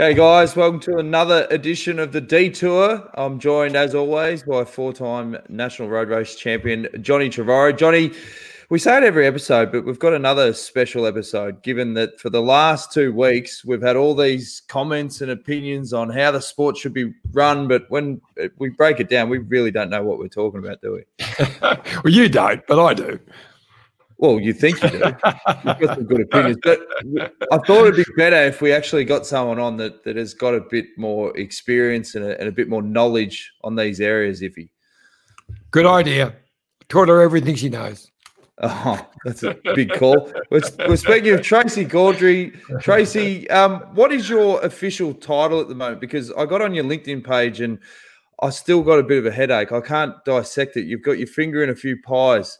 Okay, guys, welcome to another edition of the Detour. I'm joined, as always, by four-time national road race champion Johnny Trevorrow. Johnny, we say it every episode, but we've got another special episode. Given that for the last two weeks we've had all these comments and opinions on how the sport should be run, but when we break it down, we really don't know what we're talking about, do we? well, you don't, but I do. Well, you think you do. You've got some good opinions, but I thought it'd be better if we actually got someone on that, that has got a bit more experience and a, and a bit more knowledge on these areas. Iffy, good idea. Taught her everything she knows. Oh, that's a big call. We're, we're speaking of Tracey Gaudry. Tracey, um, what is your official title at the moment? Because I got on your LinkedIn page and I still got a bit of a headache. I can't dissect it. You've got your finger in a few pies.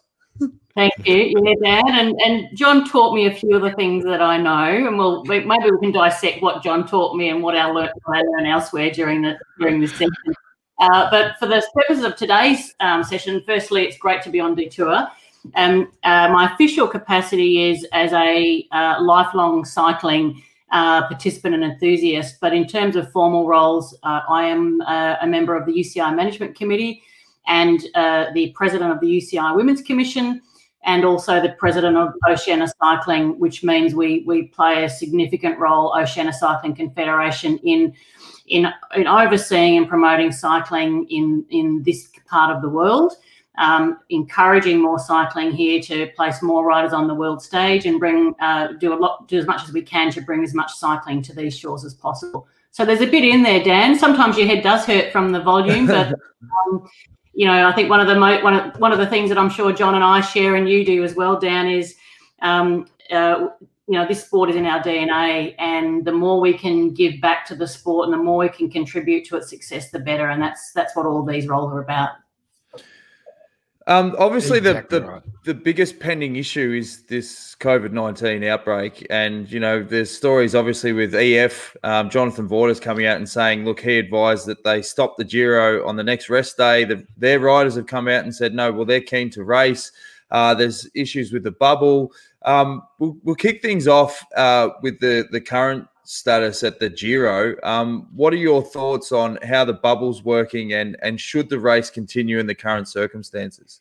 Thank you. Yeah, Dan. And, and John taught me a few of the things that I know, and we'll maybe we can dissect what John taught me and what I learned, I learned elsewhere during the during this session. Uh, but for the purposes of today's um, session, firstly, it's great to be on Detour. Um, uh, my official capacity is as a uh, lifelong cycling uh, participant and enthusiast. But in terms of formal roles, uh, I am uh, a member of the UCI Management Committee and the president of the UCI Women's Commission and also the president of Oceania Cycling, which means we we play a significant role, Oceania Cycling Confederation, in in, in overseeing and promoting cycling in in this part of the world, um, encouraging more cycling here to place more riders on the world stage and bring uh, do a lot do as much as we can to bring as much cycling to these shores as possible. So there's a bit in there, Dan. Sometimes your head does hurt from the volume, but um, you know, I think one of the mo- one of one of the things that I'm sure John and I share, and you do as well, Dan, is um, uh, you know this sport is in our DNA, and the more we can give back to the sport, and the more we can contribute to its success, the better. And that's that's what all these roles are about. Um, obviously, exactly the, the, right. the biggest pending issue is this COVID 19 outbreak. And, you know, there's stories obviously with EF, um, Jonathan Vaughters coming out and saying, look, he advised that they stop the Giro on the next rest day. The, their riders have come out and said, no, well, they're keen to race. Uh, there's issues with the bubble. Um, we'll, we'll, kick things off uh, with the, the current status at the Giro. Um, what are your thoughts on how the bubble's working and and should the race continue in the current circumstances?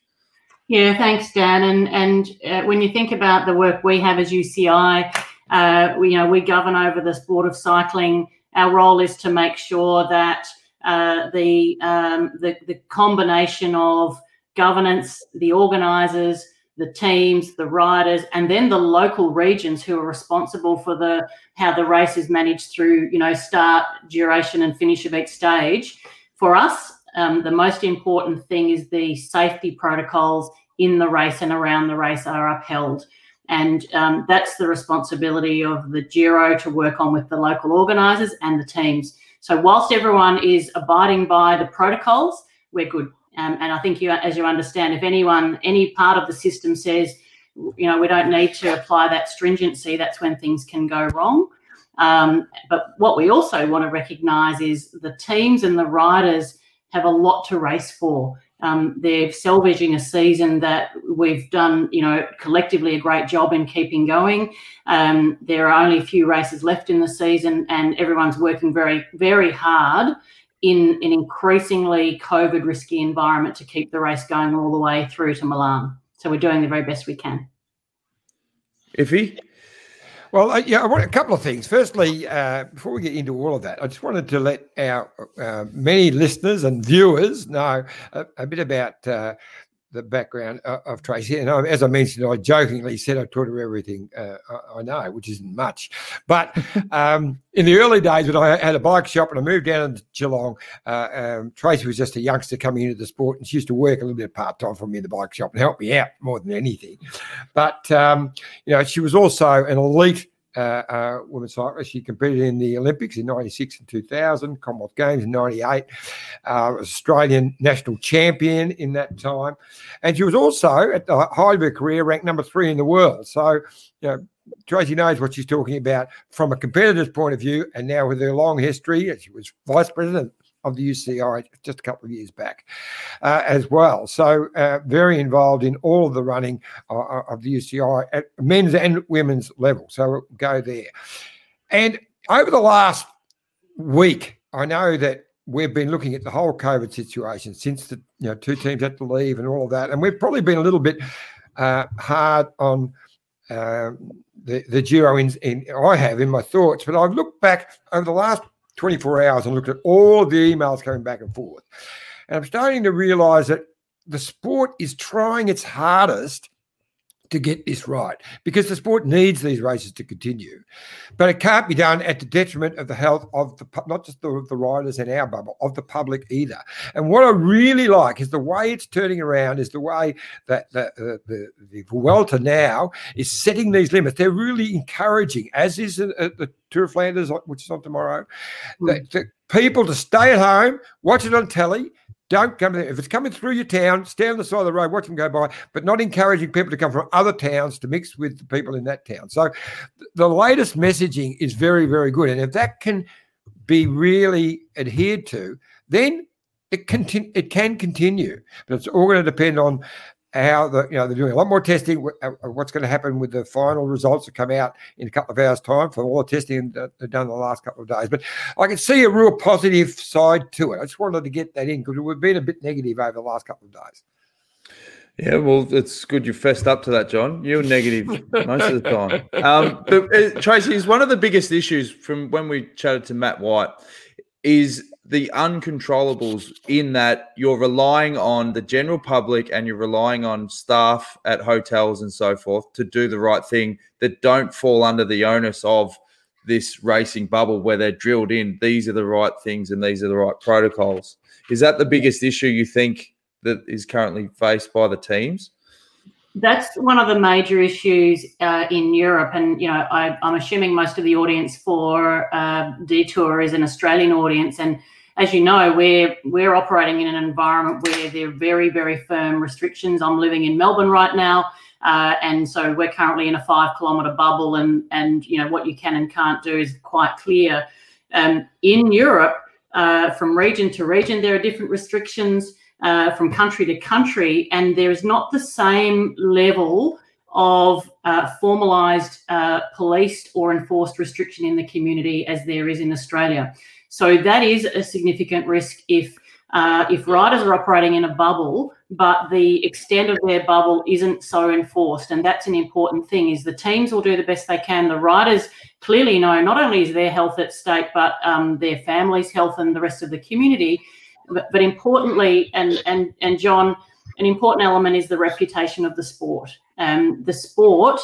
Yeah, thanks, Dan. And and uh, when you think about the work we have as UCI, uh, we, you know we govern over the sport of cycling. Our role is to make sure that uh, the, um, the the combination of governance, the organisers, the teams, the riders, and then the local regions who are responsible for the how the race is managed through, you know, start, duration, and finish of each stage. For us, um, the most important thing is the safety protocols in the race and around the race are upheld. And um, that's the responsibility of the Giro to work on with the local organisers and the teams. So, whilst everyone is abiding by the protocols, we're good. Um, and I think you, as you understand, if anyone, any part of the system says, you know, we don't need to apply that stringency, that's when things can go wrong. Um, but what we also want to recognise is the teams and the riders have a lot to race for. Um, they're salvaging a season that we've done, you know, collectively a great job in keeping going. Um, there are only a few races left in the season, and everyone's working very, very hard in an increasingly COVID risky environment to keep the race going all the way through to Milan. So we're doing the very best we can. Iffy? Well, uh, yeah, I want a couple of things. Firstly, uh, before we get into all of that, I just wanted to let our uh, many listeners and viewers know a, a bit about uh, the background of Tracey. And I, as I mentioned, I jokingly said I taught her everything uh, I, I, know, which isn't much. But um, in the early days when I had a bike shop and I moved down to Geelong, uh, um, Tracey was just a youngster coming into the sport and she used to work a little bit part time for me in the bike shop and help me out more than anything. But, um, you know, she was also an elite uh, uh, women cyclist. She competed in the Olympics in 96 and 2000, Commonwealth Games in 98, uh, Australian national champion in that time. And she was also, at the height of her career, ranked number three in the world. So, you know, Tracey knows what she's talking about from a competitor's point of view. And now with her long history, she was vice president of the UCI just a couple of years back uh, as well. So, uh, very involved in all of the running uh, uh of the UCI at men's and women's level. So, we'll go there. And over the last week. I know that we've been looking at the whole COVID situation since the you know two teams had to leave and all of that, and we've probably been a little bit uh, hard on uh, the the Giro in, in I have in my thoughts, but I've looked back over the last 24 hours and looked at all the emails coming back and forth, and I'm starting to realise that the sport is trying its hardest to get this right because the sport needs these races to continue. But it can't be done at the detriment of the health of the not just the, the riders in our bubble, of the public either. And what I really like is the way it's turning around is the way that the, the, the, the Vuelta now is setting these limits. They're really encouraging, as is the, uh, the Tour of Flanders, uh, which is on tomorrow, mm. the people to stay at home, watch it on telly, don't come If it's coming through your town, stand on the side of the road, watch them go by, but not encouraging people to come from other towns to mix with the people in that town. So the latest messaging is very, very good. And if that can be really adhered to, then it, conti- it can continue. But it's all going to depend on how the you know they're doing a lot more testing. Uh, what's going to happen with the final results that come out in a couple of hours' time for all the testing that they've done the last couple of days. But I can see a real positive side to it. I just wanted to get that in because we've been a bit negative over the last couple of days. Yeah, well, it's good you fessed up to that, John. You're negative most of the time. Um, but uh, Tracey is one of the biggest issues from when we chatted to Matt White is the uncontrollables in that you're relying on the general public and you're relying on staff at hotels and so forth to do the right thing that don't fall under the onus of this racing bubble where they're drilled in these are the right things and these are the right protocols. Is that the biggest issue you think that is currently faced by the teams? That's one of the major issues uh, in Europe, and you know, I, am assuming most of the audience for uh, Detour is an Australian audience, and as you know, we're we're operating in an environment where there are very very firm restrictions. I'm living in Melbourne right now, uh, and so we're currently in a five kilometre bubble, and and you know what you can and can't do is quite clear. Um, in Europe, uh, from region to region, there are different restrictions. Uh, from country to country, and there is not the same level of uh, formalised uh, policed or enforced restriction in the community as there is in Australia. So that is a significant risk if uh, if riders are operating in a bubble, but the extent of their bubble isn't so enforced, and that's an important thing. Is the teams will do the best they can. The riders clearly know not only is their health at stake, but um, their families' health and the rest of the community. But, but importantly, and and and John, an important element is the reputation of the sport. Um, the sport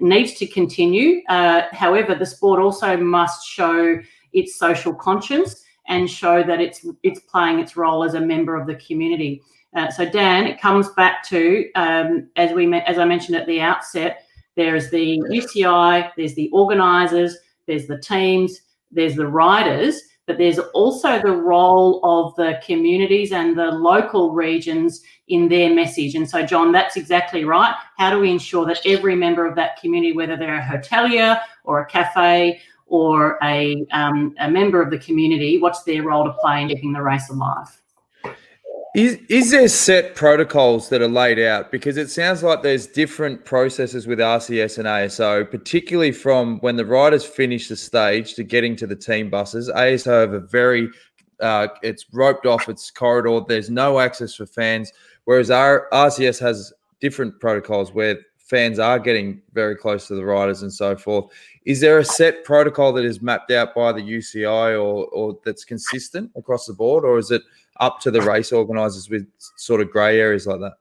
needs to continue. Uh, however, the sport also must show its social conscience and show that it's it's playing its role as a member of the community. Uh, so Dan, it comes back to um, as we as I mentioned at the outset, there's the UCI, there's the organisers, there's the teams, there's the riders, but there's also the role of the communities and the local regions in their message. And so, John, that's exactly right. How do we ensure that every member of that community, whether they're a hotelier or a cafe or a, um, a member of the community, what's their role to play in keeping the race alive? Is, is there set protocols that are laid out? Because it sounds like there's different processes with RCS and ASO, particularly from when the riders finish the stage to getting to the team buses. ASO have a very, uh, it's roped off, it's corridor, there's no access for fans, whereas our RCS has different protocols where fans are getting very close to the riders and so forth. Is there a set protocol that is mapped out by the UCI or, or that's consistent across the board, or is it up to the race organisers with sort of grey areas like that?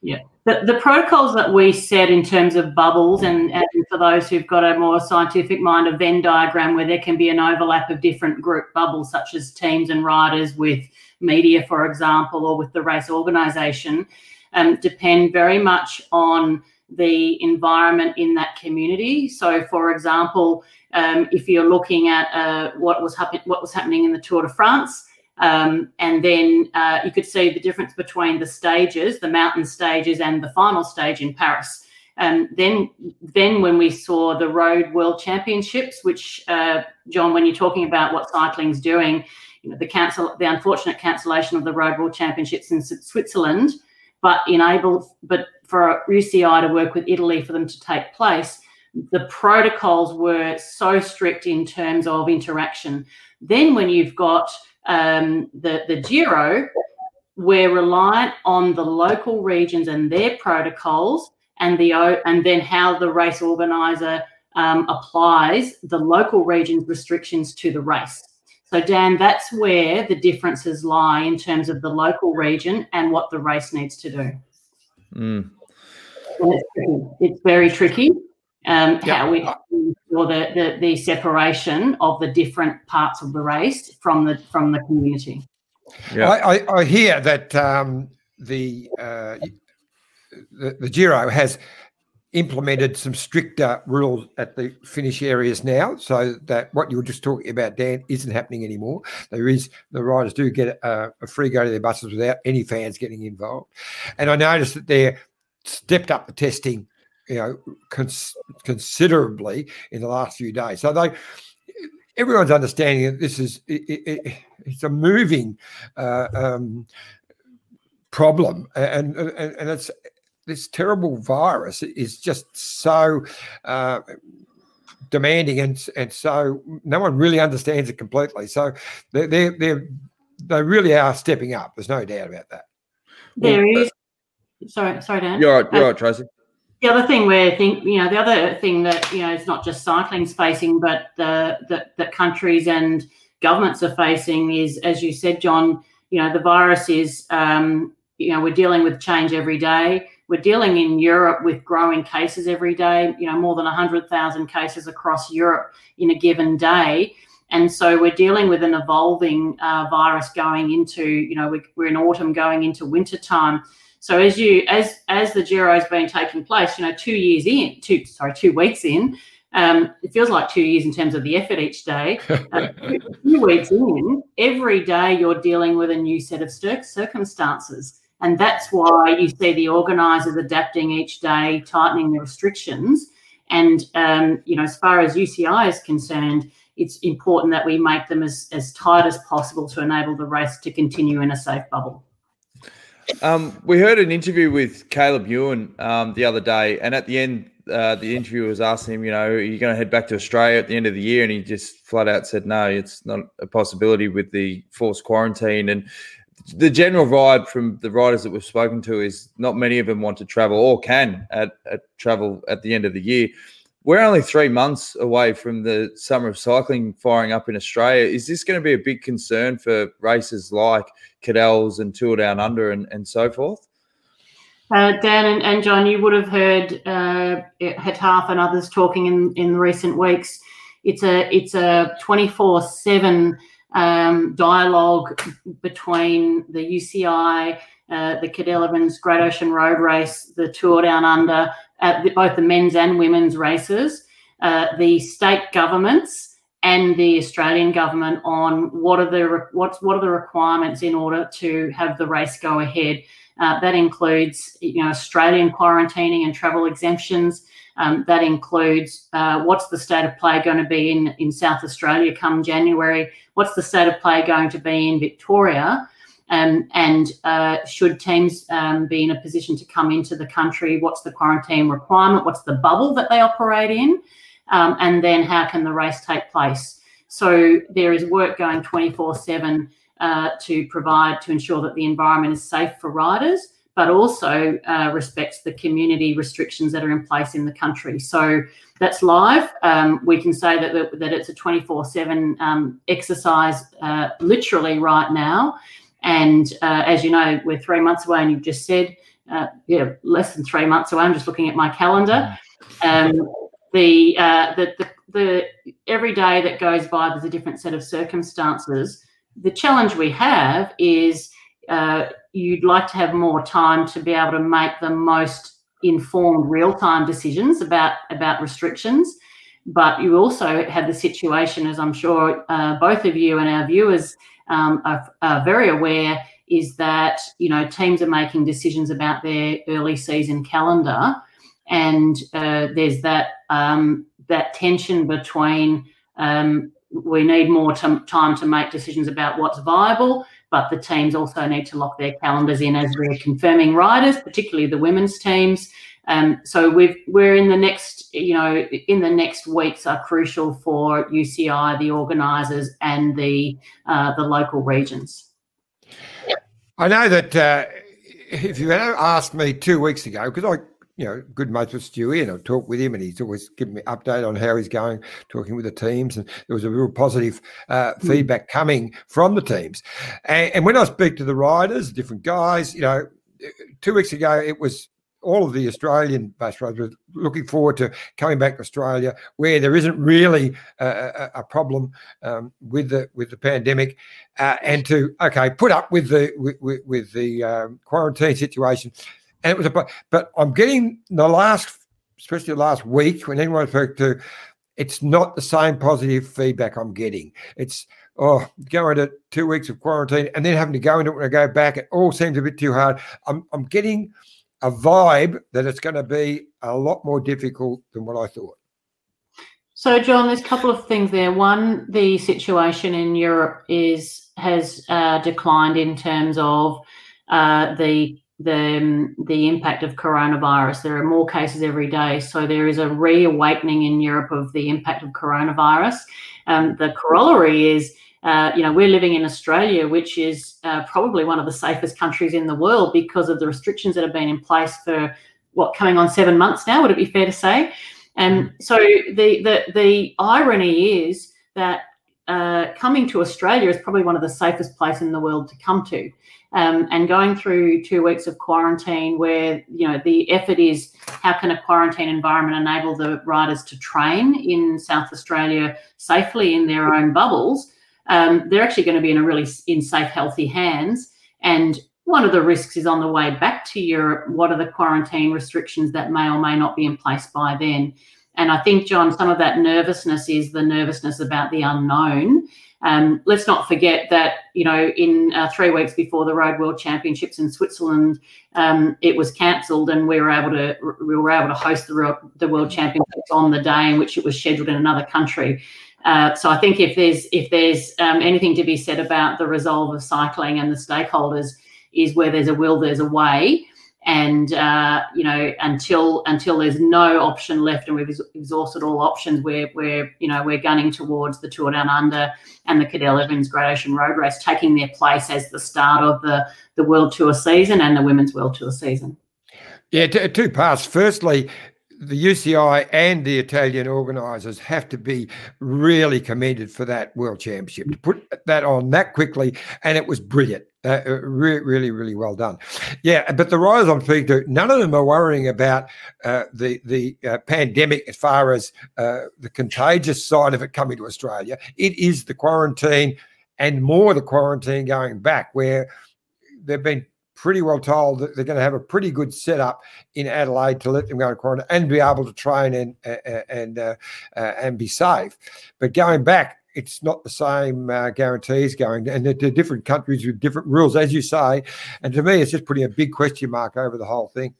Yeah, the, the protocols that we set in terms of bubbles, and, and for those who've got a more scientific mind, a Venn diagram where there can be an overlap of different group bubbles, such as teams and riders with media, for example, or with the race organisation, um, depend very much on the environment in that community. So, for example, um, if you're looking at uh, what was happen- what was happening in the Tour de France, um, and then uh, you could see the difference between the stages, the mountain stages, and the final stage in Paris. Um, then, then when we saw the Road World Championships, which uh, John, when you're talking about what cycling's doing, you know the cancel, the unfortunate cancellation of the Road World Championships in Switzerland, but enabled, but for UCI to work with Italy for them to take place the protocols were so strict in terms of interaction. Then when you've got um, the the Giro, we're reliant on the local regions and their protocols, and the and then how the race organizer um, applies the local region's restrictions to the race. So, Dan, that's where the differences lie in terms of the local region and what the race needs to do. Mm. It's, it's, very tricky. Um, yep. How we or the, the the separation of the different parts of the race from the from the community. Yeah, I, I, I hear that um, the, uh, the the Giro has implemented some stricter rules at the finish areas now, so that what you were just talking about, Dan, isn't happening anymore. There is the riders do get a, a free go to their buses without any fans getting involved, and I noticed that they're stepped up the testing, you know, cons- considerably in the last few days. So they. Everyone's understanding that this is it, it, it's a moving uh, um, problem, and, and and it's this terrible virus is just so uh, demanding and and so no one really understands it completely. So they they they they really are stepping up. There's no doubt about that. There well, is. Sorry, sorry, Dan. You're right. You're uh, right, Tracey. The other thing where I think you know the other thing that you know it's not just cycling's facing, but the that that countries and governments are facing is, as you said, John. You know the virus is. Um, you know we're dealing with change every day we're dealing in Europe with growing cases every day, you know, more than 100,000 cases across Europe in a given day. And so we're dealing with an evolving uh, virus going into, you know, we, we're in autumn going into winter time. So as you as as the Giro has been taking place, you know, two years in, two sorry, two weeks in, um, it feels like two years in terms of the effort each day. Uh, two weeks in, every day you're dealing with a new set of circumstances. And that's why you see the organisers adapting each day, tightening the restrictions. And, um, you know, as far as UCI is concerned, it's important that we make them as, as tight as possible to enable the race to continue in a safe bubble. Um, we heard an interview with Caleb Ewan um, the other day, and at the end, uh, the interviewer was asking him, you know, are you going to head back to Australia at the end of the year? And he just flat out said, no, it's not a possibility with the forced quarantine. And the general vibe from the riders that we've spoken to is not many of them want to travel or can at, at travel at the end of the year. We're only three months away from the summer of cycling firing up in Australia. Is this going to be a big concern for races like Cadel's and Tour Down Under and, and so forth? Uh, Dan and, and, John, you would have heard uh, Half and others talking in, in recent weeks. It's a it's a twenty four seven um, dialogue between the UCI, uh, the Cadel Evans Great Ocean Road Race, the Tour Down Under, uh, both the men's and women's races, uh, the state governments and the Australian government on what are the what's what are the requirements in order to have the race go ahead. Uh, that includes, you know, Australian quarantining and travel exemptions. Um, that includes uh, what's the state of play going to be in, in South Australia come January? What's the state of play going to be in Victoria? Um, and uh, should teams um, be in a position to come into the country? What's the quarantine requirement? What's the bubble that they operate in? Um, and then how can the race take place? So there is work going 24 uh, 7 to provide to ensure that the environment is safe for riders but also uh, respects the community restrictions that are in place in the country. So that's live. Um, we can say that, that, that it's a 24 um, 7 exercise uh, literally right now. And uh, as you know, we're three months away, and you've just said, uh, yeah, less than three months away. I'm just looking at my calendar. Um, the, uh, the, the, the every day that goes by, there's a different set of circumstances. The challenge we have is uh, you'd like to have more time to be able to make the most informed real-time decisions about about restrictions but you also have the situation as i'm sure uh, both of you and our viewers um, are, are, very aware is that you know teams are making decisions about their early season calendar and uh, there's that um, that tension between um, we need more t- time to make decisions about what's viable but the teams also need to lock their calendars in as we're confirming riders, particularly the women's teams. Um, so we've we're in the next, you know, in the next weeks are crucial for UCI, the organisers, and the uh, the local regions. I know that uh, if you had asked me two weeks ago, because I you know, good mates with Stewie, and I talk with him, and he's always giving me update on how he's going, talking with the teams, and there was a real positive uh, mm. feedback coming from the teams. And, and, when I speak to the riders, different guys, you know, two weeks ago it was all of the Australian bus were looking forward to coming back to Australia, where there isn't really a, a problem um, with the with the pandemic, uh, and to okay put up with the with, with the um, quarantine situation and it was a but I'm getting the last, especially the last week when anyone spoke to, it's not the same positive feedback I'm getting. It's oh, going to two weeks of quarantine and then having to go into it when I go back. It all seems a bit too hard. I'm I'm getting a vibe that it's going to be a lot more difficult than what I thought. So, John, there's a couple of things there. One, the situation in Europe is has uh, declined in terms of uh, the the um, the impact of coronavirus. There are more cases every day, so there is a reawakening in Europe of the impact of coronavirus. Um, the corollary is, uh, you know, we're living in Australia, which is uh, probably one of the safest countries in the world because of the restrictions that have been in place for what coming on seven months now. Would it be fair to say? And so the the the irony is that uh, coming to Australia is probably one of the safest places in the world to come to. Um, and going through two weeks of quarantine where you know the effort is how can a quarantine environment enable the riders to train in south australia safely in their own bubbles um, they're actually going to be in a really in safe healthy hands. And one of the risks is on the way back to europe what are the quarantine restrictions that may or may not be in place by then? And i think john some of that nervousness is the nervousness about the unknown. Um, let's not forget that you know in uh, three weeks before the Road World Championships in Switzerland, um, it was cancelled, and we were able to we were able to host the, the World Championships on the day in which it was scheduled in another country. Uh, so I think if there's if there's um, anything to be said about the resolve of cycling and the stakeholders, is where there's a will, there's a way. And uh, you know until until there's no option left and we've exhausted all options we're we're you know we're gunning towards the tour down under and the cadel evans great ocean road race taking their place as the start of the the world tour season and the women's world tour season. Yeah two parts firstly the UCI and the Italian organisers have to be really commended for that World Championship to put that on that quickly, and it was brilliant. Uh, uh really, really, really well done. Yeah, but the riders I'm speaking to, none of them are worrying about uh, the the uh, pandemic as far as uh, the contagious side of it coming to Australia. It is the quarantine and more the quarantine going back, where they've been pretty well told that they're going to have a pretty good setup in Adelaide to let them go to quarantine and be able to train and and uh, uh, and be safe. But going back, it's not the same uh, guarantees going, and they're, different countries with different rules, as you say. And to me, it's just putting a big question mark over the whole thing.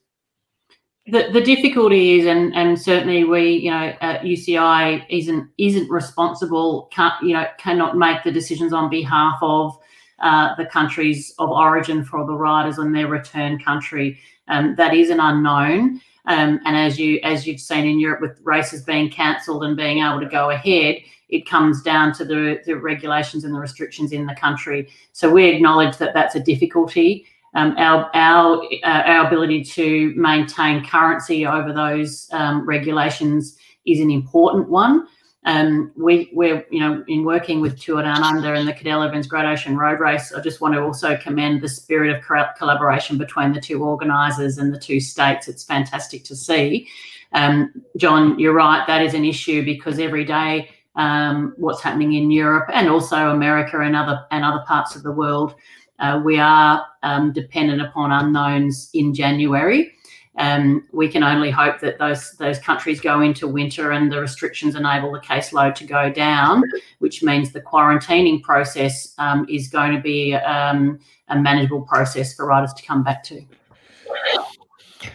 The, the difficulty is, and, and certainly we, you know, uh, UCI isn't isn't responsible, can't, you know, cannot make the decisions on behalf of uh, the countries of origin for the riders and their return country. Um, that is an unknown. Um, and as you as you've seen in Europe with races being cancelled and being able to go ahead, it comes down to the, the regulations and the restrictions in the country. So we acknowledge that that's a difficulty. Um, our our uh, our ability to maintain currency over those um, regulations is an important one. Um, we, we're, you know, in working with Tour Down Under and the Cadel Evans Great Ocean Road Race, I just want to also commend the spirit of collaboration between the two organisers and the two states. It's fantastic to see. Um, John, you're right, that is an issue because every day um, what's happening in Europe and also America and other and other parts of the world, uh, we are um, dependent upon unknowns in January. Um, we can only hope that those those countries go into winter and the restrictions enable the caseload to go down, which means the quarantining process um, is going to be um, a manageable process for riders to come back to.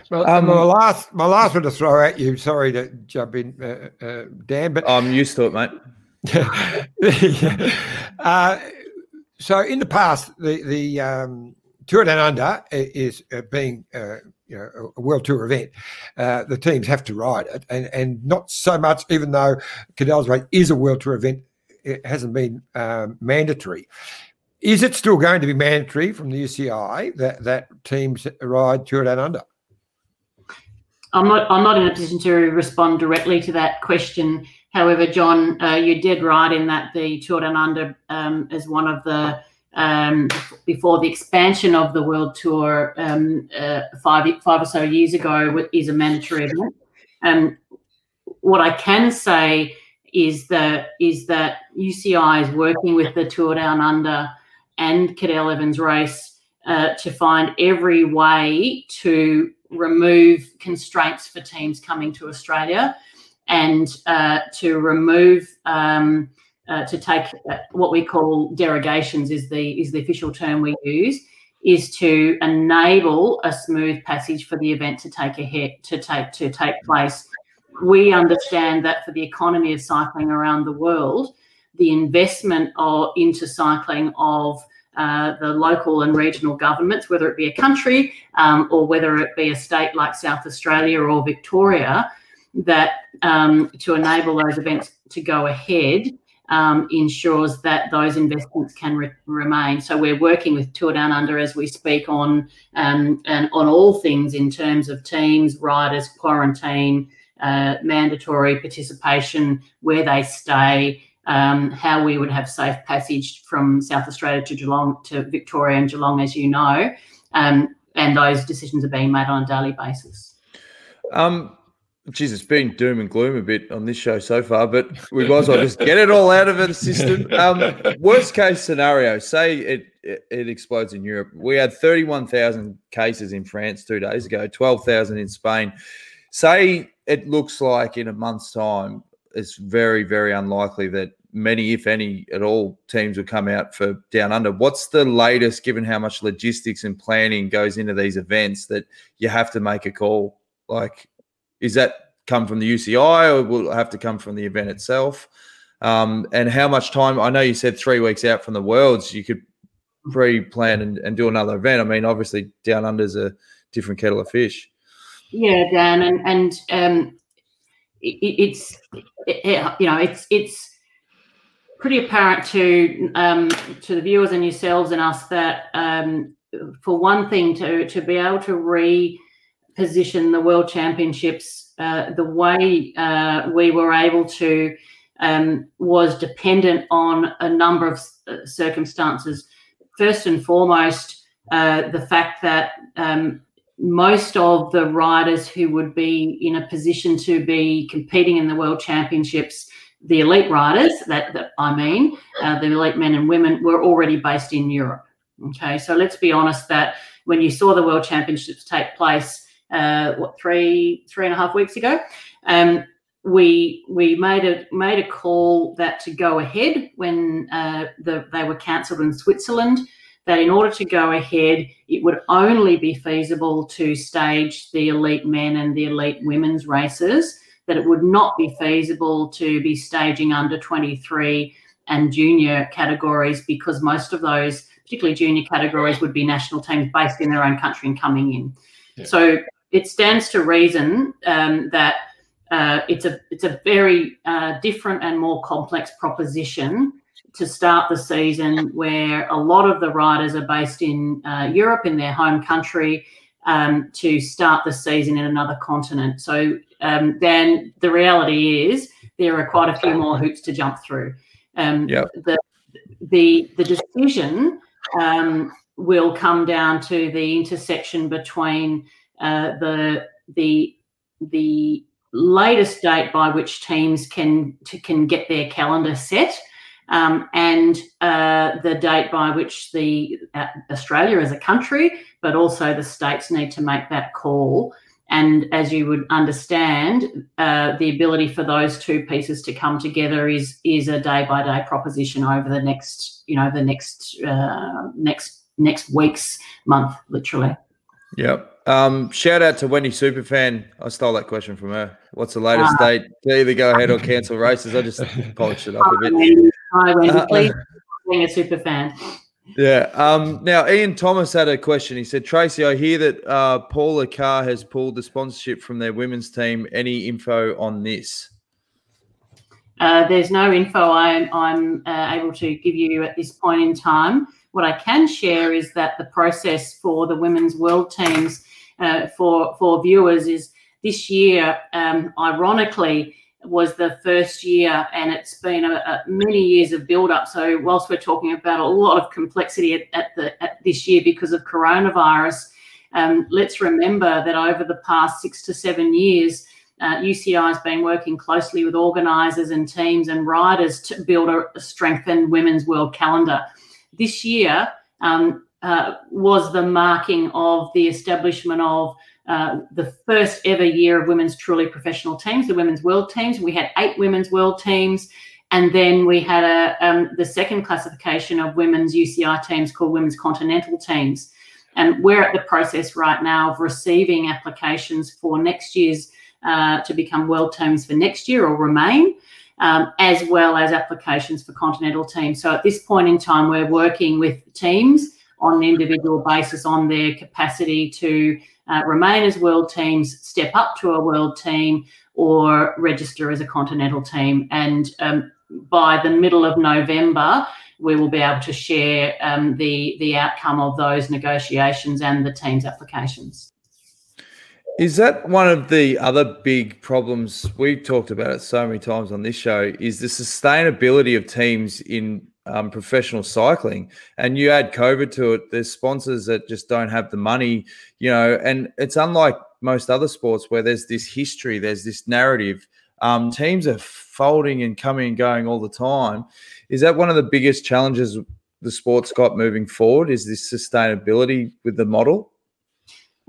Well, um, my last my last one to throw at you. Sorry to jump in, uh, uh, Dan, but I'm used to it, mate. uh, so in the past, the the um, Tour Down Under is uh, being uh, you know a world tour event, uh, the teams have to ride it, and and not so much. Even though Cadel's race is a world tour event, it hasn't been um, mandatory. Is it still going to be mandatory from the UCI that that teams ride Tour Down Under? I'm not. I'm not in a position to respond directly to that question. However, John, uh, you did right in that the Tour Down Under um, is one of the um, before the expansion of the World Tour um, uh, five five or so years ago is a mandatory event. Um, what I can say is that is that UCI is working with the Tour Down Under and Cadel Evans race uh, to find every way to remove constraints for teams coming to Australia and uh, to remove um, uh, to take uh, what we call derogations is the is the official term we use is to enable a smooth passage for the event to take ahead to take to take place. We understand that for the economy of cycling around the world, the investment or into cycling of uh, the local and regional governments, whether it be a country um, or whether it be a state like South Australia or Victoria, that um, to enable those events to go ahead um, ensures that those investments can re- remain. So we're working with Tour Down Under as we speak on um, and on all things in terms of teams, riders, quarantine, uh, mandatory participation, where they stay, um, how we would have safe passage from South Australia to Geelong to Victoria and Geelong, as you know, um, and those decisions are being made on a daily basis. Um, Geez, it's been doom and gloom a bit on this show so far, but we might as well just get it all out of the system. Um, worst case scenario, say it, it, it explodes in Europe. We had 31,000 cases in France two days ago, 12,000 in Spain. Say it looks like in a month's time, it's very, very unlikely that many, if any, at all, teams will come out for down under. What's the latest, given how much logistics and planning goes into these events, that you have to make a call? Like, is that come from the UCI or will it have to come from the event itself? Um, and how much time? I know you said three weeks out from the Worlds, you could pre-plan and, and do another event. I mean, obviously, down under's a different kettle of fish. Yeah, Dan, and and um, it, it's it, you know it's it's pretty apparent to um, to the viewers and yourselves and us that um, for one thing to to be able to re position the World Championships uh, the way uh, we were able to um, was dependent on a number of uh, circumstances. First and foremost, uh, the fact that um, most of the riders who would be in a position to be competing in the World Championships, the elite riders, that, that I mean, uh, the elite men and women, were already based in Europe. Okay, so let's be honest that when you saw the World Championships take place, uh, what three three and a half weeks ago. Um, we we made a made a call that to go ahead when uh, the, they were cancelled in Switzerland. That in order to go ahead, it would only be feasible to stage the elite men and the elite women's races. That it would not be feasible to be staging under 23 and junior categories because most of those, particularly junior categories, would be national teams based in their own country and coming in. Yeah. So it stands to reason um, that uh, it's a it's a very uh, different and more complex proposition to start the season where a lot of the riders are based in uh, Europe in their home country um, to start the season in another continent. So um, then the reality is there are quite a few more hoops to jump through. Um, yep. The the the decision um, will come down to the intersection between uh, the the the latest date by which teams can to, can get their calendar set, um, and uh, the date by which the uh, Australia as a country, but also the states need to make that call. And as you would understand, uh, the ability for those two pieces to come together is is a day by day proposition over the next, you know, the next uh, next next week's month, literally. Yep. Um, shout out to Wendy Superfan. I stole that question from her. What's the latest uh, date to either go ahead or cancel races? I just polished it up a bit. Hi, Wendy. Uh, Please, being a super fan. Yeah. Um, now, Ian Thomas had a question. He said, Tracey, I hear that uh, Paula Carr has pulled the sponsorship from their women's team. Any info on this? Uh, there's no info I'm, I'm uh, able to give you at this point in time. What I can share is that the process for the women's world teams uh, for for viewers is this year. Um, ironically, was the first year, and it's been a, a many years of build up. So whilst we're talking about a lot of complexity at, at the at this year because of coronavirus, um, let's remember that over the past six to seven years. Uh, UCI has been working closely with organisers and teams and riders to build a, a strengthened women's world calendar. This year um, uh, was the marking of the establishment of uh, the first ever year of women's truly professional teams, the women's world teams. We had eight women's world teams. And then we had a, um, the second classification of women's UCI teams called women's continental teams. And we're at the process right now of receiving applications for next year's uh, to become world teams for next year or remain, um, as well as applications for continental teams. So at this point in time, we're working with teams on an individual basis on their capacity to uh, remain as world teams, step up to a world team, or register as a continental team. And um, by the middle of November, we will be able to share um, the the outcome of those negotiations and the team's applications. Is that one of the other big problems we've talked about it so many times on this show? Is the sustainability of teams in um, professional cycling, and you add COVID to it. There's sponsors that just don't have the money, you know, and it's unlike most other sports where there's this history, there's this narrative. Um, teams are folding and coming and going all the time. Is that one of the biggest challenges the sport's got moving forward? Is this sustainability with the model?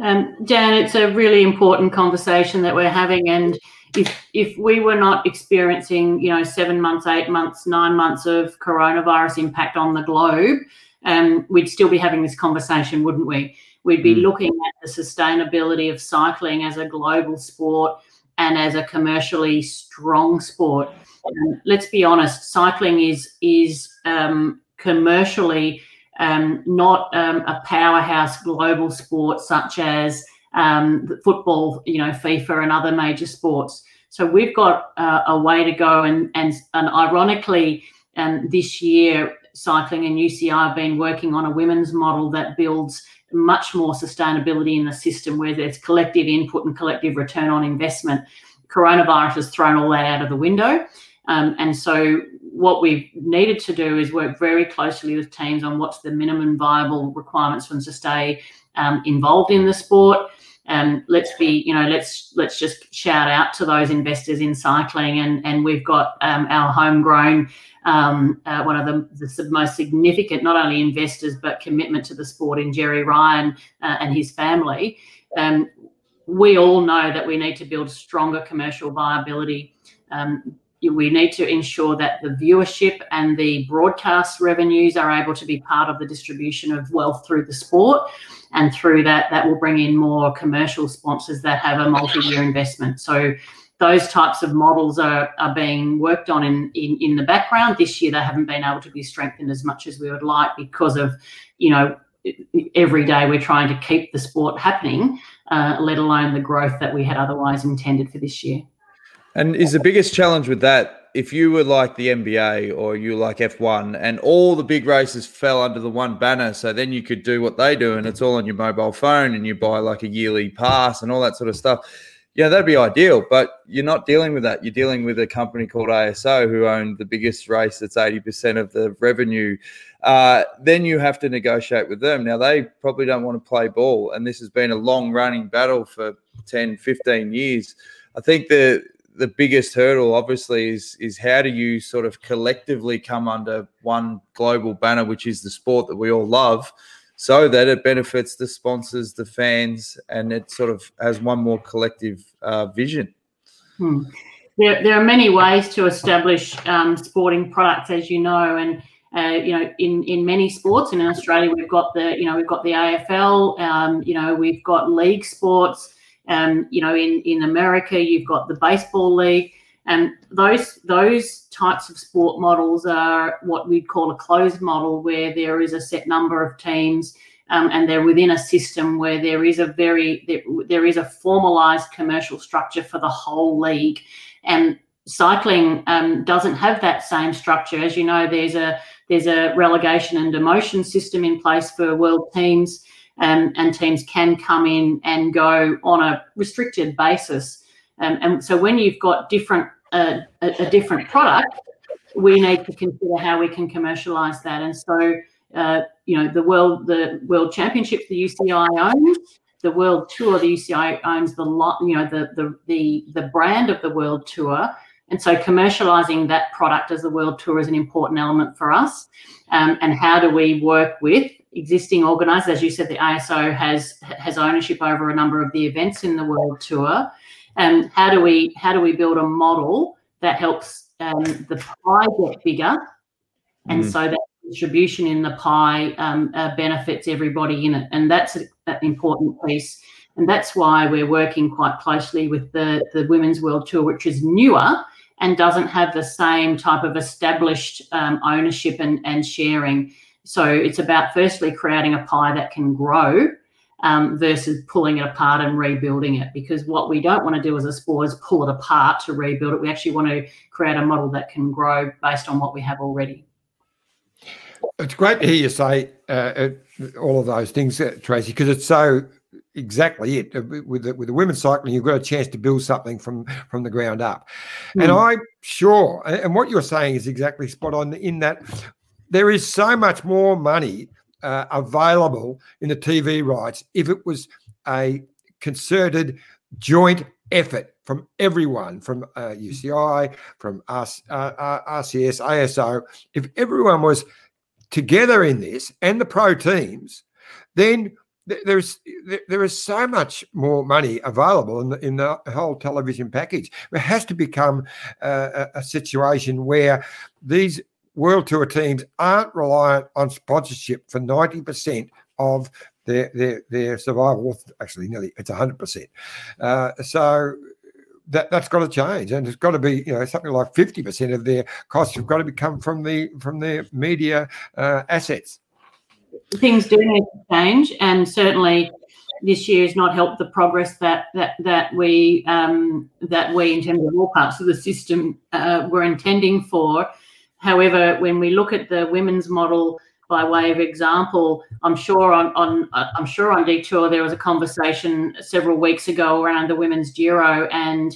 Um, Dan, it's a really important conversation that we're having, and if if we were not experiencing, you know, seven months, eight months, nine months of coronavirus impact on the globe, um, we'd still be having this conversation, wouldn't we? We'd be mm. looking at the sustainability of cycling as a global sport and as a commercially strong sport. Um, let's be honest, cycling is is um, commercially um, not um, a powerhouse global sport such as um, football, you know, FIFA and other major sports. So we've got uh, a way to go, and and, and ironically, um, this year cycling and UCI have been working on a women's model that builds much more sustainability in the system, where there's collective input and collective return on investment. Coronavirus has thrown all that out of the window. Um, and so what we've needed to do is work very closely with teams on what's the minimum viable requirements for them to stay um, involved in the sport. Um, let's be, you know, let's let's just shout out to those investors in cycling, and and we've got um, our homegrown, um, uh, one of the, the most significant, not only investors but commitment to the sport in Gerry Ryan uh, and his family. Um, we all know that we need to build stronger commercial viability. Um, we need to ensure that the viewership and the broadcast revenues are able to be part of the distribution of wealth through the sport. And through that, that will bring in more commercial sponsors that have a multi year investment. So those types of models are, are being worked on in, in, in the background. This year, they haven't been able to be strengthened as much as we would like because of, you know, every day we're trying to keep the sport happening, uh, let alone the growth that we had otherwise intended for this year. And is the biggest challenge with that if you were like the NBA or you like F1 and all the big races fell under the one banner, so then you could do what they do and it's all on your mobile phone and you buy like a yearly pass and all that sort of stuff. Yeah, that'd be ideal, but you're not dealing with that. You're dealing with a company called ASO who own the biggest race that's 80% of the revenue. Uh, then you have to negotiate with them. Now, they probably don't want to play ball, and this has been a long running battle for 10, 15 years. I think the the biggest hurdle obviously is is how do you sort of collectively come under one global banner which is the sport that we all love so that it benefits the sponsors the fans and it sort of has one more collective uh, vision hmm. there, there are many ways to establish um, sporting products as you know and uh, you know, in, in many sports in Australia, we've got the, you know, we've got the AFL, um, you know, we've got league sports, um, you know, in, in America, you've got the baseball league. And those those types of sport models are what we'd call a closed model, where there is a set number of teams um, and they're within a system where there is a very there, there is a formalized commercial structure for the whole league. And cycling um, doesn't have that same structure. As you know, there's a there's a relegation and demotion system in place for world teams, um, and teams can come in and go on a restricted basis. Um, and so when you've got different uh, a, a, different product, we need to consider how we can commercialize that. And so, uh, you know, the world the world championships the UCI owns, the world tour the UCI owns the lot, you know, the the the the brand of the world tour. And so, commercializing that product as the world tour is an important element for us. Um, and how do we work with existing organisers? As you said, the ASO has has ownership over a number of the events in the world tour and how do we how do we build a model that helps um, the pie get bigger and mm. so that distribution in the pie um, uh, benefits everybody in it and that's an important piece and that's why we're working quite closely with the the women's world tour which is newer and doesn't have the same type of established um, ownership and, and sharing so it's about firstly creating a pie that can grow um, versus pulling it apart and rebuilding it. Because what we don't want to do as a sport is pull it apart to rebuild it. We actually want to create a model that can grow based on what we have already. It's great to hear you say uh, all of those things, uh, Tracey, because it's so exactly it. Uh, with the, with the women's cycling, you've got a chance to build something from from the ground up. Mm. And I'm sure, and what you're saying is exactly spot on. In that, there is so much more money uh, available in the TV rights if it was a concerted joint effort from everyone, from uh, UCI, from us, uh, RCS, ASO. If everyone was together in this and the pro teams, then there's there is so much more money available in the, in the whole television package. It has to become uh, a, a situation where these World Tour teams aren't reliant on sponsorship for 90% of their their their survival. Actually, nearly it's 100%. Uh, so that that's got to change, and it's got to be you know something like 50% of their costs have got to come from the from their media uh, assets. Things do need to change, and certainly this year has not helped the progress that that that we um, that we in terms of all parts of the system uh, were intending for. However, when we look at the women's model by way of example, I'm sure on, on I'm sure on Detour there was a conversation several weeks ago around the women's Giro and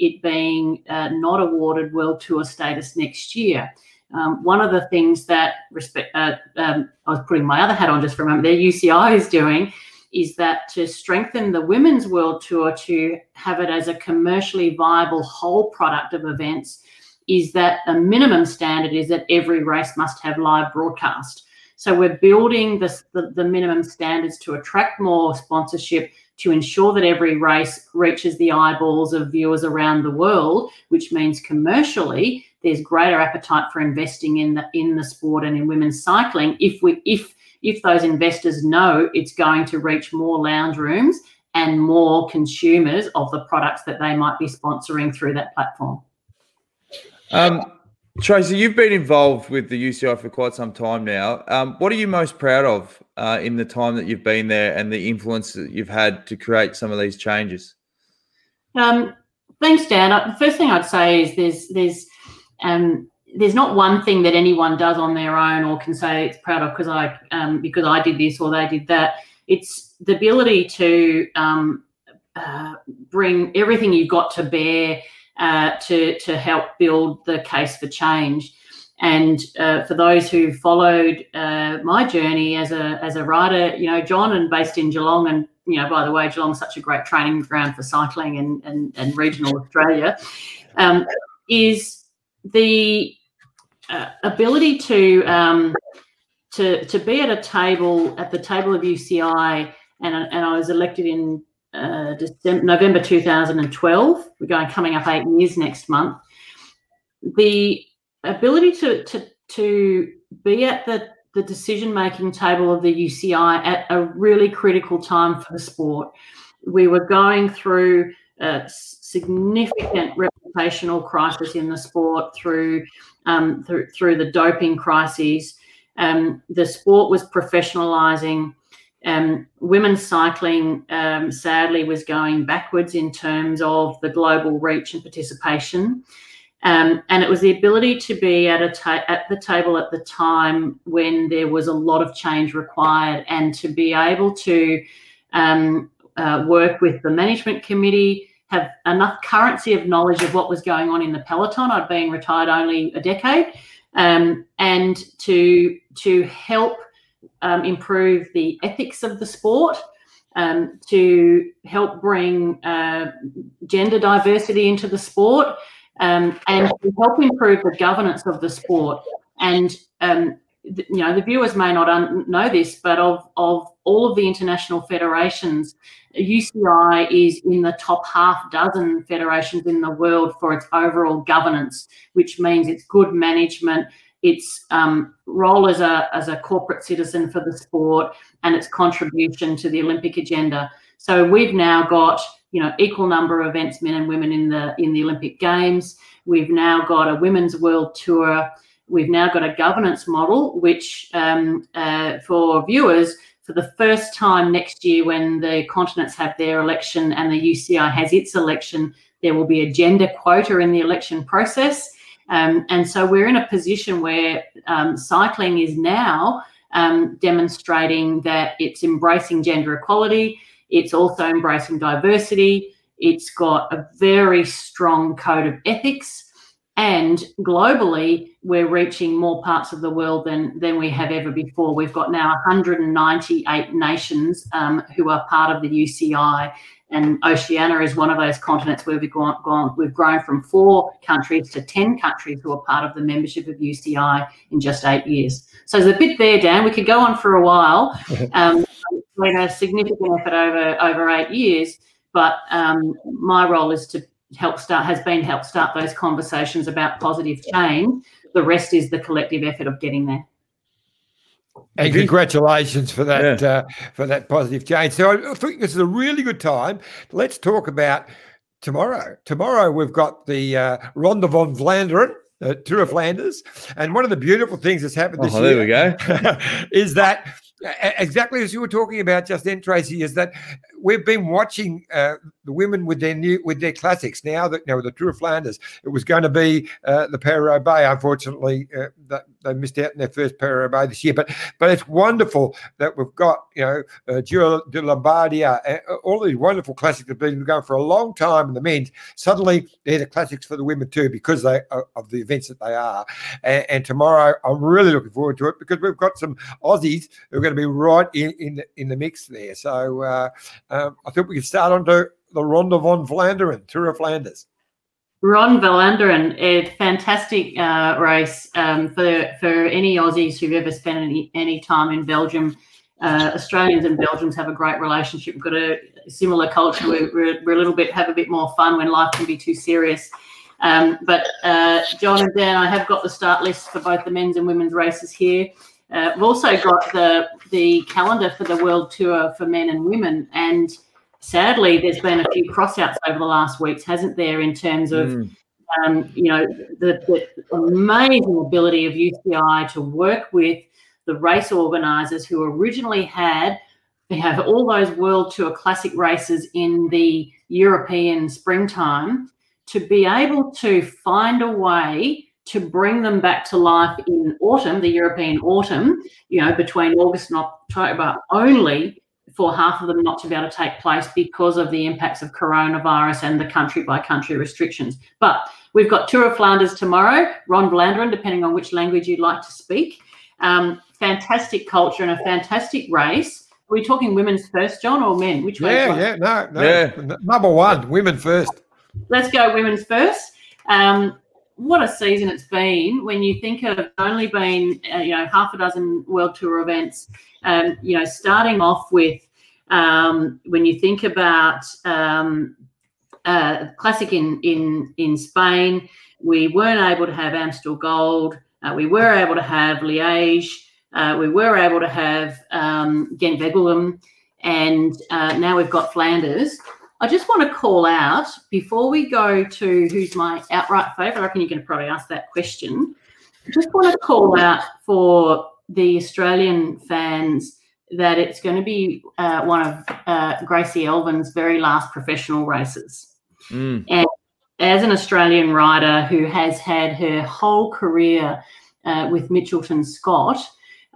it being uh, not awarded World Tour status next year. Um, one of the things that respect, uh, um, I was putting my other hat on just for a moment, their UCI is doing is that to strengthen the women's world tour to have it as a commercially viable whole product of events is that a minimum standard is that every race must have live broadcast. So we're building this, the, the minimum standards to attract more sponsorship, to ensure that every race reaches the eyeballs of viewers around the world, which means commercially there's greater appetite for investing in the in the sport and in women's cycling if we if if those investors know it's going to reach more lounge rooms and more consumers of the products that they might be sponsoring through that platform. Um, Tracey, you've been involved with the UCI for quite some time now. Um, what are you most proud of uh, in the time that you've been there and the influence that you've had to create some of these changes? Um, thanks, Dan. Uh, the first thing I'd say is there's there's um, there's not one thing that anyone does on their own or can say it's proud of because I um, because I did this or they did that. It's the ability to um, uh, bring everything you've got to bear uh, to, to help build the case for change. And uh, for those who followed uh, my journey as a as a rider, you know, John and based in Geelong, and you know, by the way, Geelong's such a great training ground for cycling and and, and regional Australia, um, is the uh, ability to um, to to be at a table at the table of UCI, and and I was elected in uh, December, November 2012. We're going coming up eight years next month. The ability to to to be at the the decision making table of the UCI at a really critical time for the sport. We were going through a significant reputational crisis in the sport through um, through, through the doping crises. Um, the sport was professionalising. Um, women's cycling, um, sadly, was going backwards in terms of the global reach and participation. Um, and it was the ability to be at a ta- at the table at the time when there was a lot of change required, and to be able to um, uh, work with the management committee, have enough currency of knowledge of what was going on in the peloton. I'd been retired only a decade, um, and to to help um, improve the ethics of the sport. Um, to help bring uh, gender diversity into the sport, um, and to help improve the governance of the sport. And um, th- you know, the viewers may not un- know this, but of of all of the international federations, UCI is in the top half dozen federations in the world for its overall governance, which means it's good management, its um, role as a as a corporate citizen for the sport, and its contribution to the Olympic agenda. So we've now got you know equal number of events, men and women in the in the Olympic Games. We've now got a women's world tour. We've now got a governance model, which um, uh, for viewers, for the first time next year, when the continents have their election and the UCI has its election, there will be a gender quota in the election process. Um, and so we're in a position where um, cycling is now um, demonstrating that it's embracing gender equality, it's also embracing diversity, it's got a very strong code of ethics. And globally, we're reaching more parts of the world than, than we have ever before. We've got now 198 nations um, who are part of the UCI, and Oceania is one of those continents where we've gone, gone, we've grown from four countries to 10 countries who are part of the membership of UCI in just eight years. So there's a bit there, Dan. We could go on for a while. Um, it's been a significant effort over over eight years, but um, my role is to help start has been help start those conversations about positive change. The rest is the collective effort of getting there. And congratulations for that yeah. uh, for that positive change. So I think this is a really good time. Let's talk about tomorrow. Tomorrow we've got the uh, Ronde van Vlaanderen. Uh, Tour of Flanders, and one of the beautiful things that's happened this oh, year there we go. is that exactly as you were talking about just then, Tracey, is that we've been watching uh, the women with their new with their classics. Now that you know the Tour of Flanders, it was going to be uh, the Paris Bay, Unfortunately, uh, that they missed out in their first Roubaix this year. But but it's wonderful that we've got you know uh, de Lombardia, uh, all these wonderful classics have been going for a long time in the men's. Suddenly they're the classics for the women too because they uh, of the events that they are. And, and tomorrow I'm really looking forward to it because we've got some Aussies who are going to be right in in the, in the mix there. So uh, um, I think we can start on to the Ronde van Vlaanderen, Tour of Flanders. Ron Vlaanderen, a fantastic uh, race um, for for any Aussies who've ever spent any, any time in Belgium. Uh, Australians and Belgians have a great relationship. We've got a similar culture. We're, we're, we're, a little bit have a bit more fun when life can be too serious. Um, but uh, John and Dan, I have got the start list for both the men's and women's races here. Uh, we've also got the the calendar for the World Tour for men and women, and sadly, there's been a few crossouts over the last weeks, hasn't there, in terms of mm. um, you know the, the amazing ability of UCI to work with the race organisers who originally had they have all those World Tour Classic races in the European springtime to be able to find a way to bring them back to life in autumn, the European autumn, you know, between August and October only for half of them not to be able to take place because of the impacts of coronavirus and the country by country restrictions. But we've got Tour of Flanders tomorrow, Ron Vlaanderen, depending on which language you'd like to speak. Um, fantastic culture and a fantastic race. Are we talking women's first, John, or men? Which way? Yeah, yeah, no, no. Yeah. Number one, women first. Let's go women's first. Um, what a season it's been when you think of only been uh, you know half a dozen world tour events um, you know starting off with um, when you think about um, uh, classic in in in Spain we weren't able to have Amstel Gold uh, we were able to have Liège uh, we were able to have um, Gent Wevelgem and uh, now we've got Flanders I just want to call out before we go to who's my outright favourite. I reckon you're going to probably ask that question. I just want to call out for the Australian fans that it's going to be uh, one of uh, Gracie Elvin's very last professional races. Mm. And as an Australian rider who has had her whole career uh, with Mitchelton Scott,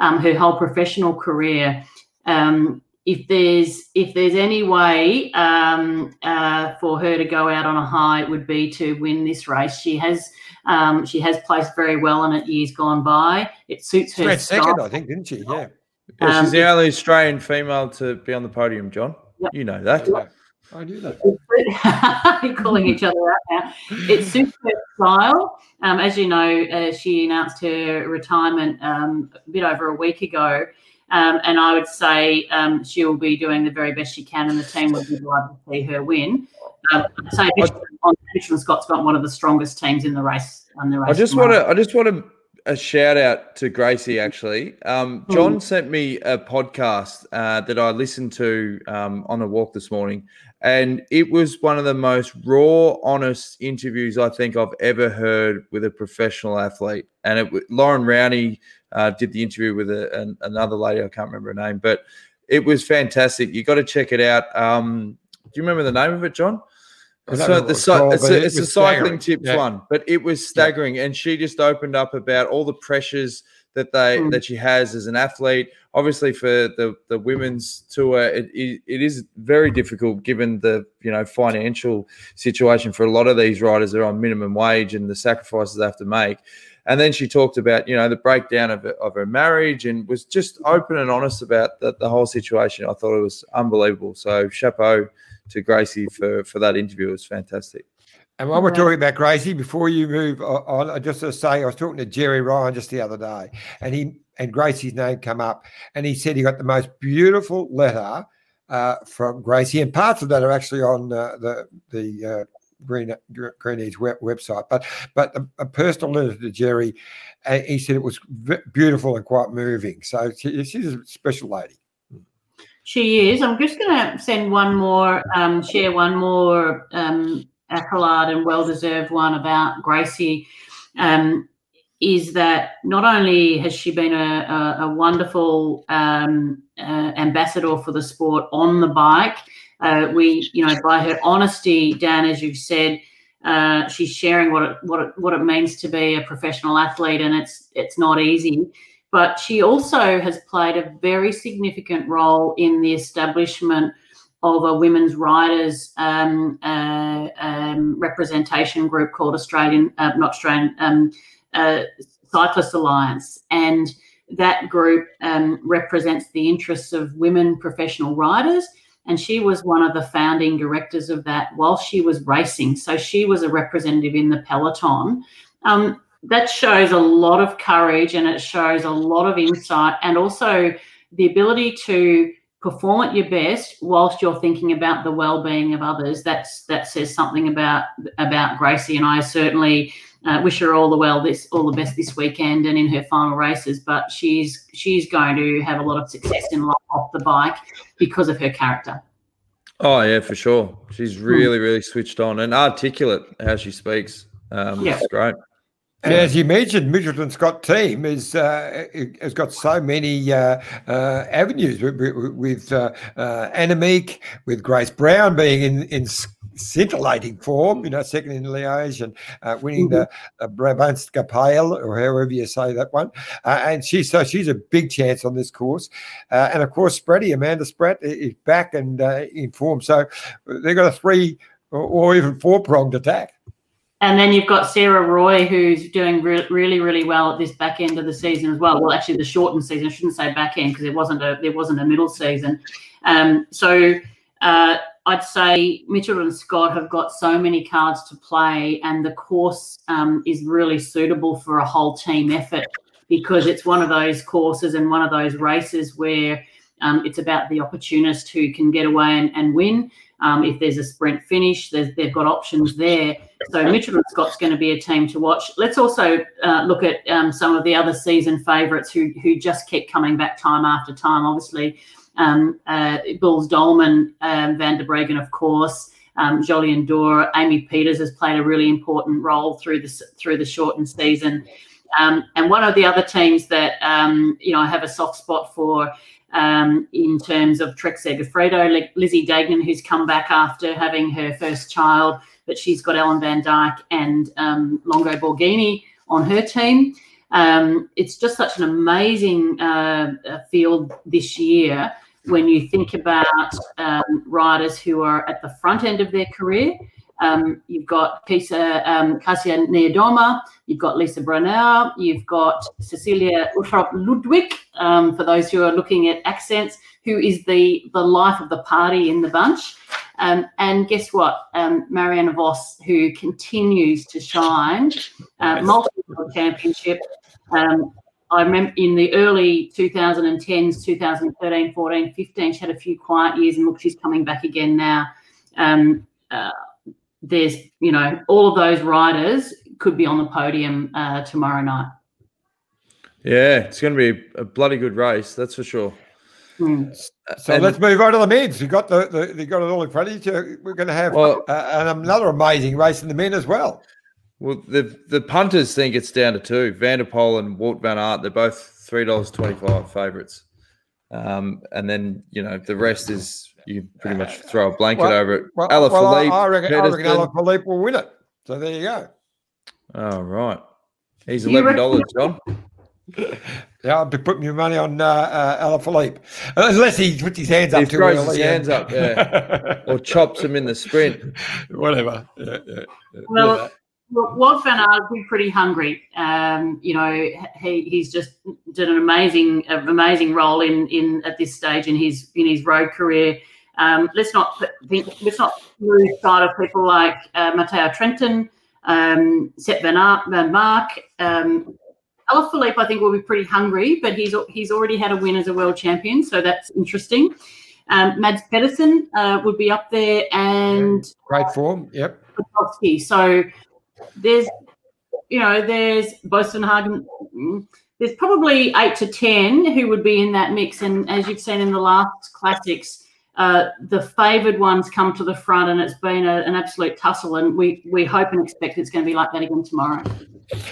um, her whole professional career, um, if there's if there's any way um, uh, for her to go out on a high, it would be to win this race. She has um, she has placed very well in it years gone by. It suits her. second, I think, didn't she? Yeah. Yeah she's um, the only Australian female to be on the podium, John. Yep. You know that. Yep. I knew that. You're calling each other out now. It suits her style. Um, as you know, uh, she announced her retirement um, a bit over a week ago. Um, and I would say um, she'll be doing the very best she can, and the team would be delighted to see her win. Um, so Mitchelton Scott's got one of the strongest teams in the race. On the race I just want to. I just want to a shout out to Gracie. Actually, um, John mm. sent me a podcast uh, that I listened to um, on a walk this morning, and it was one of the most raw, honest interviews I think I've ever heard with a professional athlete. And it, Loren Rowney uh, did the interview with a, an, another lady. I can't remember her name, but it was fantastic. You got to check it out. Um, do you remember the name of it, John? So the, it's, called, it's, a, it's a cycling tips yeah. one, but it was staggering. Yeah. And she just opened up about all the pressures that they mm. that she has as an athlete. Obviously, for the the women's tour, it, it, it is very difficult given the you know financial situation for a lot of these riders. They're on minimum wage and the sacrifices they have to make. And then she talked about, you know, the breakdown of, of her marriage and was just open and honest about the, the whole situation. I thought it was unbelievable. So chapeau to Gracie for, for that interview. It was fantastic. And while we're talking about Gracie, before you move on, I just to say I was talking to Gerry Ryan just the other day, and he and Gracie's name come up, and he said he got the most beautiful letter uh, from Gracie, and parts of that are actually on uh, the the uh, Green Greeny's web, website. But but a, a, personal letter to Gerry, uh, he said it was v- beautiful and quite moving. So she, she's a special lady. She is. I'm just going to send one more, um, share one more um, accolade and well deserved one about Gracie. Um, is that not only has she been a, a, a wonderful um, uh, ambassador for the sport on the bike, uh, we, you know, by her honesty, Dan, as you've said, uh, she's sharing what it, what it, what it means to be a professional athlete, and it's it's not easy. But she also has played a very significant role in the establishment of a women's riders um, uh, um, representation group called Australian, uh, not Australian, um, uh, Cyclist Alliance, and that group um, represents the interests of women professional riders and she was one of the founding directors of that while she was racing. So she was a representative in the peloton. Um, that shows a lot of courage and it shows a lot of insight and also the ability to perform at your best whilst you're thinking about the well-being of others. That's that says something about about gracie and i. Certainly uh, wish her all the well this all the best this weekend and in her final races but she's she's going to have a lot of success in life off the bike because of her character. Oh yeah for sure. She's hmm. really really switched on and articulate how she speaks. Um yeah. it's great and as you mentioned, Mitchelton Scott team is uh, has got so many uh, uh, avenues with, with uh, uh, with Grace Brown being in, in scintillating form, you know, second in Liège and uh, winning mm-hmm. the uh, Brabantse Pijl, or however you say that one. Uh, and she's so she's a big chance on this course. Uh, and of course, Spratty, Amanda Spratt is back and uh, in form. So they've got a three or, or even four pronged attack. And then you've got Sarah Roy, who's doing re- really, really well at this back end of the season as well. Well, actually, the shortened season. I shouldn't say back end because it wasn't a there wasn't a middle season. Um, so uh, I'd say Mitchelton Scott have got so many cards to play, and the course um, is really suitable for a whole team effort because it's one of those courses and one of those races where um, it's about the opportunist who can get away and, and win. Um, if there's a sprint finish, they've got options there. So Mitchelton Scott's going to be a team to watch. Let's also uh, look at um, some of the other season favourites who who just keep coming back time after time. Obviously, um, uh, Boels Dolmans, um, Van der Breggen, of course. um, Jolien D'Hoore. Amy Pieters has played a really important role through the through the shortened season. Um, and one of the other teams that um, you know I have a soft spot for um, in terms of Trek Segafredo, like Lizzie Deignan, who's come back after having her first child, but she's got Ellen Van Dijk and um, Longo Borghini on her team. Um, it's just such an amazing uh, field this year when you think about um, riders who are at the front end of their career. Um, you've got Kisa, um, Kasia Niewiadoma, you've got Lisa Brennauer, you've got Cecilie Uttrup Ludwig, um, for those who are looking at accents, who is the, the life of the party in the bunch. Um, and guess what? Um, Marianne Vos, who continues to shine, uh, multiple championship. Um, I remember in the early 2010s, 2013, 14, 15, she had a few quiet years, and look, she's coming back again now. Um, uh, there's, you know, all of those riders could be on the podium uh, tomorrow night. Yeah, it's going to be a bloody good race, that's for sure. Mm. So and, let's move on to the men's. You got the, the you got it all in front of you. We're going to have well, uh, another amazing race in the men as well. Well, the the punters think it's down to two. Van der Poel and Wout van Aert. They're both three dollars twenty five favourites. Um, and then you know the rest is you pretty much throw a blanket well, over it. Well, well I, I reckon, I reckon Alaphilippe will win it. So there you go. Oh right, he's eleven dollars, John. Yeah, I'll be putting your money on uh, uh, Alaphilippe, unless he puts his hands up he throws early. His hands up, yeah, or chops him in the sprint. Whatever. Yeah, yeah, yeah. Well, Wout van Aert be pretty hungry. Um, you know, he, he's just did an amazing, amazing role in in at this stage in his in his road career. Um, let's not think, let's not lose sight of people like uh, Matteo Trentin, um, Sepp Van, Mark. Um, Alaphilippe, I think, will be pretty hungry, but he's he's already had a win as a world champion, so that's interesting. Um, Mads Pedersen uh, would be up there, and great form. Yep. So there's, you know, there's Boasson There's probably eight to ten who would be in that mix, and as you've seen in the last classics, uh, the favoured ones come to the front, and it's been a, an absolute tussle. And we we hope and expect it's going to be like that again tomorrow.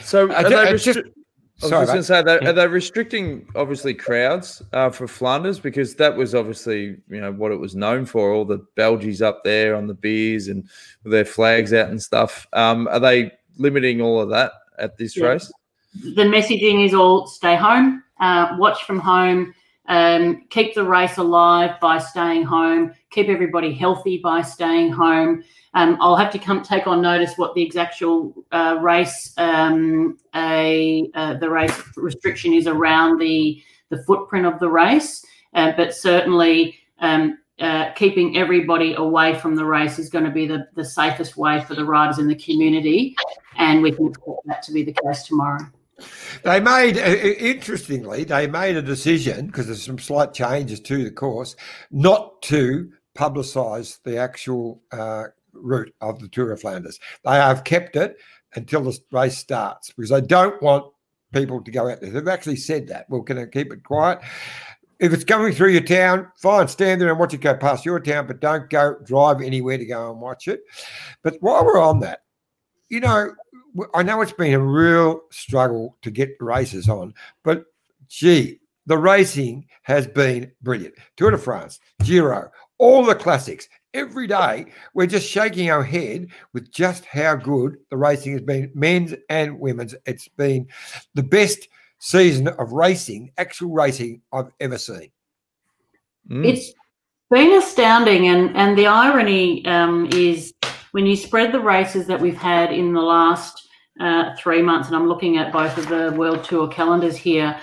So, are they just, I was Sorry, just going to say, that are they restricting obviously crowds uh, for Flanders because that was obviously you know what it was known for. All the Belgies up there on the beers and with their flags out and stuff. Um, are they limiting all of that at this yeah. race? The messaging is all stay home, uh, watch from home, um, keep the race alive by staying home, keep everybody healthy by staying home. Um, I'll have to come take on notice what the actual uh, race um, a uh, the race restriction is around the the footprint of the race, uh, but certainly. Um, uh, keeping everybody away from the race is going to be the, the safest way for the riders in the community, and we can expect that to be the case tomorrow. They made, uh, interestingly, they made a decision because there's some slight changes to the course, not to publicise the actual uh, route of the Tour of Flanders. They have kept it until the race starts because they don't want people to go out there. They've actually said that. Well, can I keep it quiet? If it's coming through your town, fine, stand there and watch it go past your town, but don't go drive anywhere to go and watch it. But while we're on that, you know, I know it's been a real struggle to get races on, but gee, the racing has been brilliant. Tour de France, Giro, all the classics. Every day, we're just shaking our head with just how good the racing has been, men's and women's. It's been the best season of racing, actual racing I've ever seen. Mm. It's been astounding, and and the irony um, is when you spread the races that we've had in the last uh, three months, and I'm looking at both of the World Tour calendars here.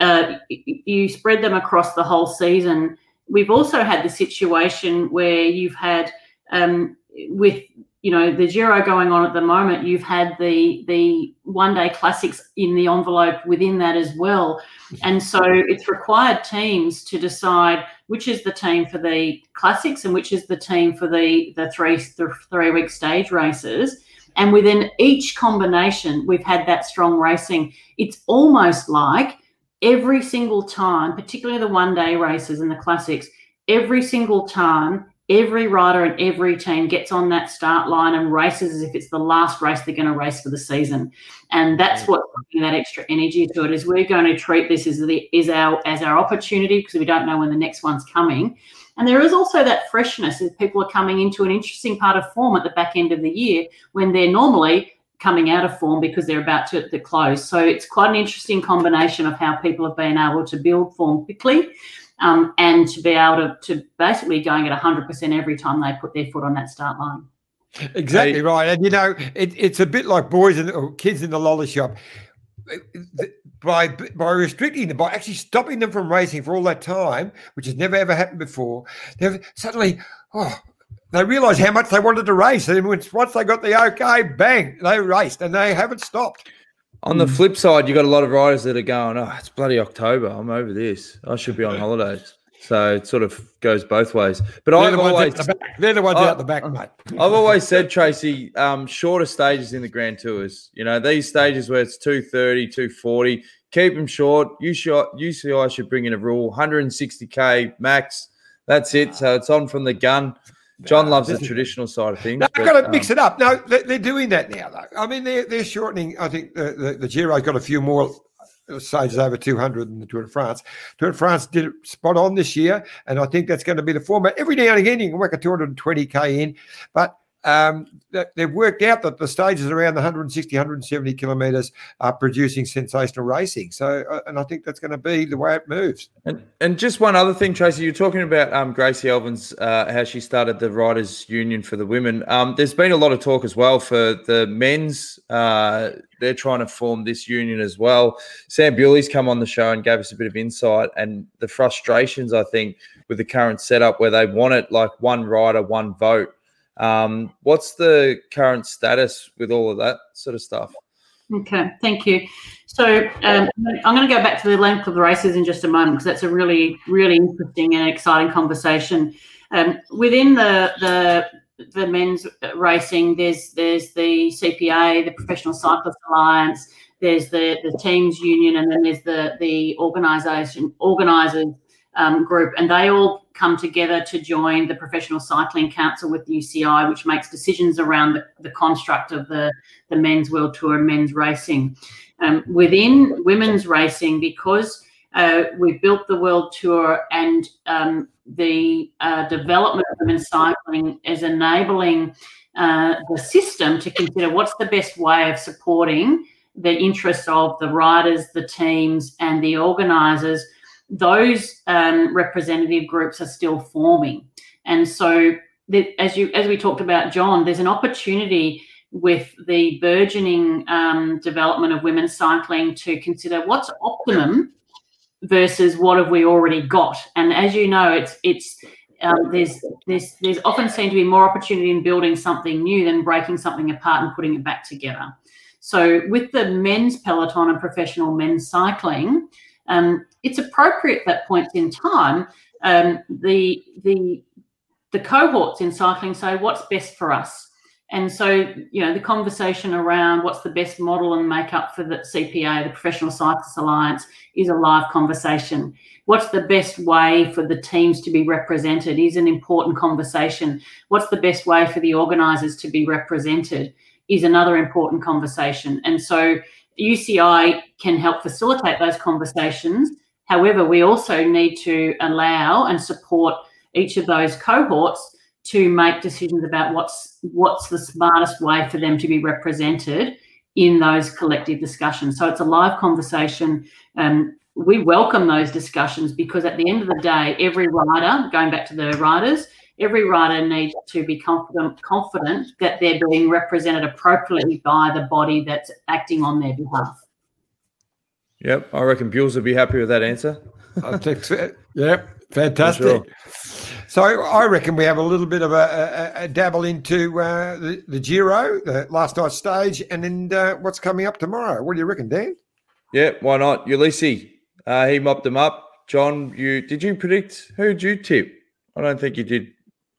Uh, you spread them across the whole season we've also had the situation where you've had um, with you know the Giro going on at the moment, you've had the the one day classics in the envelope within that as well, and so it's required teams to decide which is the team for the classics and which is the team for the the three the three week stage races. And within each combination, we've had that strong racing. It's almost like every single time, particularly the one day races and the classics, every single time every rider and every team gets on that start line and races as if it's the last race they're going to race for the season. And that's mm. what bringing that extra energy to it is we're going to treat this as the is our as our opportunity because we don't know when the next one's coming. And there is also that freshness as people are coming into an interesting part of form at the back end of the year when they're normally coming out of form because they're about to, to close. So it's quite an interesting combination of how people have been able to build form quickly um, and to be able to, to basically going at 100% every time they put their foot on that start line. Exactly right. And, you know, it, it's a bit like boys and or kids in the lolly shop. By by restricting them, by actually stopping them from racing for all that time, which has never ever happened before, they've suddenly, oh, they realised how much they wanted to race, and once they got the okay, bang, they raced, and they haven't stopped. On the flip side, you've got a lot of riders that are going, "Oh, it's bloody October. I'm over this. I should be on holidays." So it sort of goes both ways. But they're I've the always the they're the ones I, out the back, mate. I've always said, Tracey, um, shorter stages in the Grand Tours. You know, these stages where it's 230, 240, keep them short. UCI, UCI should bring in a rule 160k max. That's it. So it's on from the gun. John loves the traditional side of things. No, I've got to mix um, it up. No, they're doing that now, though. I mean, they're, they're shortening. I think the, the, the Giro's got a few more stages over 200 in the Tour de France. Tour de France did it spot on this year, and I think that's going to be the format. Every now and again, you can work a 220k in, but um, they've worked out that the stages around the 160, 170 kilometres are producing sensational racing. So, uh, and I think that's going to be the way it moves. And, and just one other thing, Tracey, you're talking about um, Gracie Elvin, uh, how she started the Riders Union for the women. Um, there's been a lot of talk as well for the men's. Uh, they're trying to form this union as well. Sam Bewley's come on the show and gave us a bit of insight and the frustrations, I think, with the current setup where they want it like one rider, one vote um, what's the current status with all of that sort of stuff? Okay, thank you. So um, I'm going to go back to the length of the races in just a moment because that's a really, really interesting and exciting conversation. Um, within the the the men's racing, there's there's the CPA, the Professional Cyclist Alliance, there's the the teams union, and then there's the the organisation organisers um, group, and they all come together to join the Professional Cycling Council with UCI, which makes decisions around the, the construct of the, the men's world tour and men's racing. Um, within women's racing, because uh, we've built the world tour and um, the uh, development of women's cycling is enabling uh, the system to consider what's the best way of supporting the interests of the riders, the teams, and the organisers those um, representative groups are still forming. And so, the, as you as we talked about, John, there's an opportunity with the burgeoning um, development of women's cycling to consider what's optimum versus what have we already got. And as you know, it's it's um, there's there's there's often seem to be more opportunity in building something new than breaking something apart and putting it back together. So with the men's peloton and professional men's cycling, um, it's appropriate that points in time. Um, the the the cohorts in cycling say what's best for us, and so you know the conversation around what's the best model and makeup for the CPA, the Professional Cyclists Alliance, is a live conversation. What's the best way for the teams to be represented is an important conversation. What's the best way for the organisers to be represented is another important conversation, and so UCI can help facilitate those conversations. However, we also need to allow and support each of those cohorts to make decisions about what's what's the smartest way for them to be represented in those collective discussions. So it's a live conversation. Um, we welcome those discussions because at the end of the day, every rider, going back to the riders, every rider needs to be confident confident that they're being represented appropriately by the body that's acting on their behalf. Yep, I reckon Bulls would be happy with that answer. I think so. Yep, fantastic. Sure. So I reckon we have a little bit of a, a, a dabble into uh, the, the Giro, the last night stage, and then uh, what's coming up tomorrow. What do you reckon, Dan? Yeah, why not? Ulissi, uh, he mopped them up. John, you did you predict who did you tip? I don't think you did.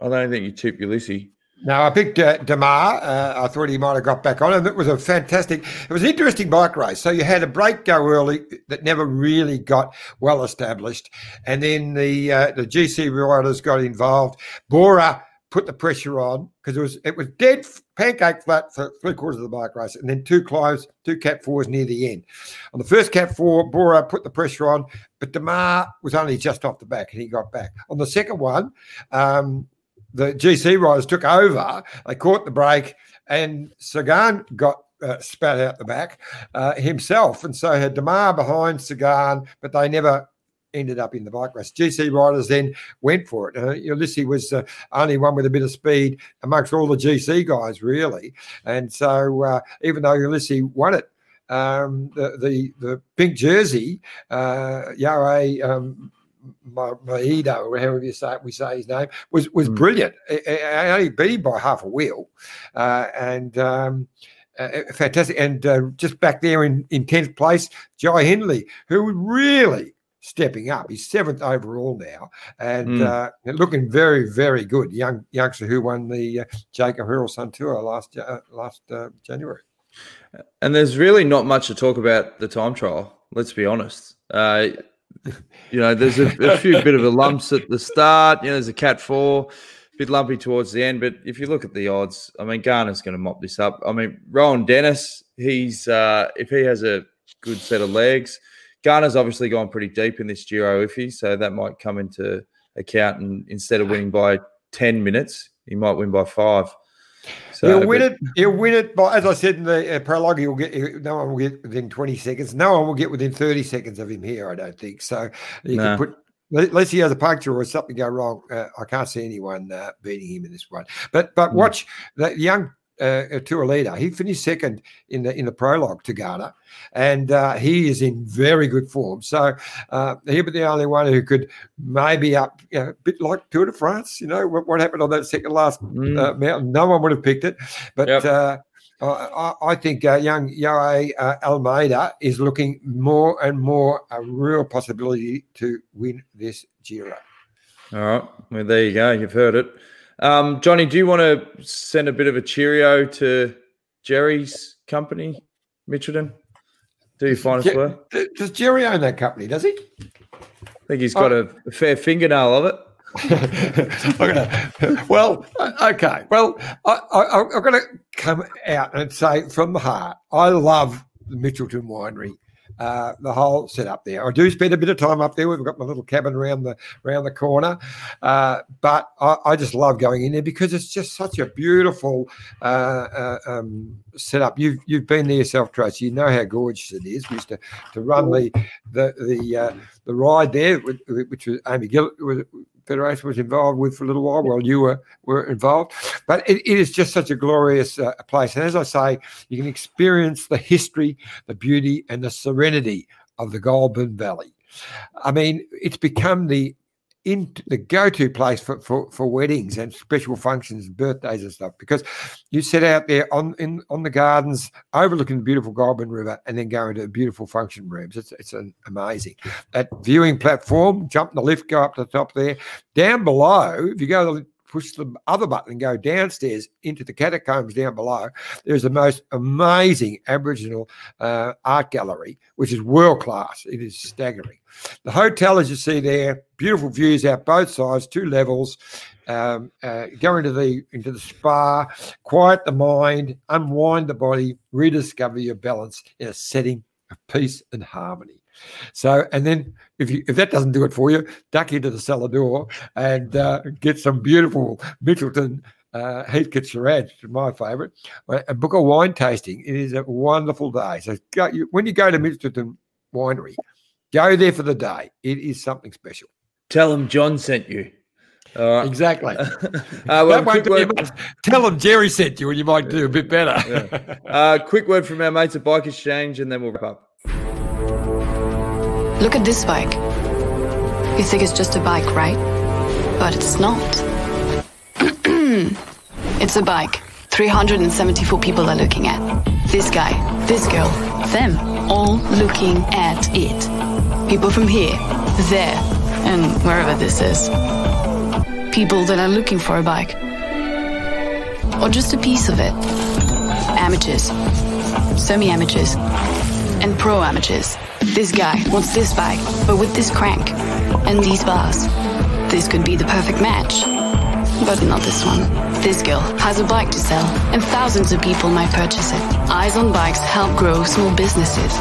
I don't think you tipped Ulissi. No, I picked uh, Démare. Uh, I thought he might have got back on, and it was a fantastic. It was an interesting bike race. So you had a break go early that never really got well established, and then the uh, the GC riders got involved. Bora put the pressure on because it was it was dead pancake flat for three quarters of the bike race, and then two climbs, two cat fours near the end. On the first cat four, Bora put the pressure on, but Démare was only just off the back, and he got back. On the second one, um, the GC riders took over. They caught the break, and Sagan got uh, spat out the back uh, himself, and so had Démare behind Sagan, but they never ended up in the bike race. GC riders then went for it. Uh, Ulissi was uh, only one with a bit of speed amongst all the GC guys, really. And so uh, even though Ulissi won it, um, the, the the pink jersey, uh, João um, Maeda, or however you say it, we say his name, was was mm. brilliant. I only beat him by half a wheel, uh, and. Um, uh, fantastic. And uh, just back there in, in 10th place, Jai Hindley, who really stepping up. He's seventh overall now, and mm. uh, looking very, very good. Young youngster who won the uh, Jayco Herald Sun Tour last uh, last uh, January. And there's really not much to talk about the time trial. Let's be honest. Uh, you know, there's a, a, few bit of a lumps at the start. You know, there's a cat four, a bit lumpy towards the end. But if you look at the odds, I mean, Ganna's going to mop this up. I mean, Rohan Dennis, he's uh, if he has a good set of legs Ganna's obviously gone pretty deep in this Giro iffy, so that might come into account. And instead of winning by 10 minutes, he might win by five. So, he'll win it. He'll win it by, as I said in the uh, prologue. He'll get. no one will get within twenty seconds. No one will get within thirty seconds of him here. I don't think so. You can put unless he has a puncture or something go wrong. Uh, I can't see anyone uh, beating him in this one. But but mm. watch that young uh, tour leader. He finished second in the in the prologue to Ganna, and uh, he is in very good form. So uh, he'll be the only one who could maybe up you know, a bit like Tour de France. You know what, what happened on that second last mm. Uh, mountain? No one would have picked it, but. Yep. Uh, I, I, think uh, young uh, Almeida is looking more and more a real possibility to win this Giro. All right. Well, there you go. You've heard it. Um, Johnny, do you want to send a bit of a cheerio to Gerry's company, Mitchelton? Do you find us well? Does Gerry own that company? Does he? I think he's got oh. a, fair fingernail of it. okay. Well, okay. Well, I, I, I'm going to come out and say from the heart, I love the Mitchelton Winery uh, the whole setup there. I do spend a bit of time up there. We've got my little cabin around the around the corner, uh, but I, I, just love going in there because it's just such a beautiful uh, uh um, setup. You've you've been there yourself, Tracey. You know how gorgeous it is. We used to, to run the the the uh, the ride there, which was Amy Gillett Foundation was involved with for a little while while you were, were involved. But it, it is just such a glorious uh, place. And as I say, you can experience the history, the beauty, and the serenity of the Goulburn Valley. I mean, it's become the in the go-to place for, for, for weddings and special functions, birthdays and stuff, because you sit out there on in on the gardens overlooking the beautiful Goulburn River and then go into beautiful function rooms. It's it's an amazing. That viewing platform, jump the lift, go up to the top there. Down below, if you go push the other button and go downstairs into the catacombs down below, there's the most amazing Aboriginal uh, art gallery, which is world class. It is staggering. The hotel, as you see there, beautiful views out both sides, two levels. Um, uh, go into the into the spa, quiet the mind, unwind the body, rediscover your balance in a setting of peace and harmony. So, and then if you if that doesn't do it for you, duck into the cellar door and uh, get some beautiful Mitchelton uh, Heathcote Shiraz, my favourite, uh, and book a wine tasting. It is a wonderful day. So, go, you, when you go to Mitchelton Winery, go there for the day. It is something special. Tell them John sent you. Exactly. uh, well, word, Tell them Gerry sent you, and you might do a bit better. yeah. uh, quick word from our mates at Bike Exchange, and then we'll wrap up. Look at this bike. You think it's just a bike, right? But it's not. it's a bike 374 people are looking at. This guy, this girl, them, all looking at it. People from here, there, and wherever this is. People that are looking for a bike. or just a piece of it. Amateurs, semi-amateurs, and pro amateurs. This guy wants this bike, but with this crank and these bars. This could be the perfect match. But not this one. This girl has a bike to sell, and thousands of people might purchase it. Eyes on Bikes help grow small businesses.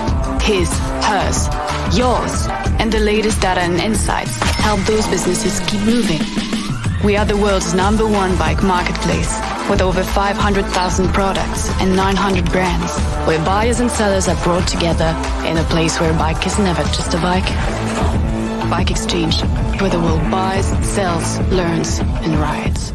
His, hers, yours, and the latest data and insights help those businesses keep moving. We are the world's number one bike marketplace with over 500,000 products and 900 brands, where buyers and sellers are brought together in a place where a bike is never just a bike. Bike Exchange, where the world buys, sells, learns, and rides.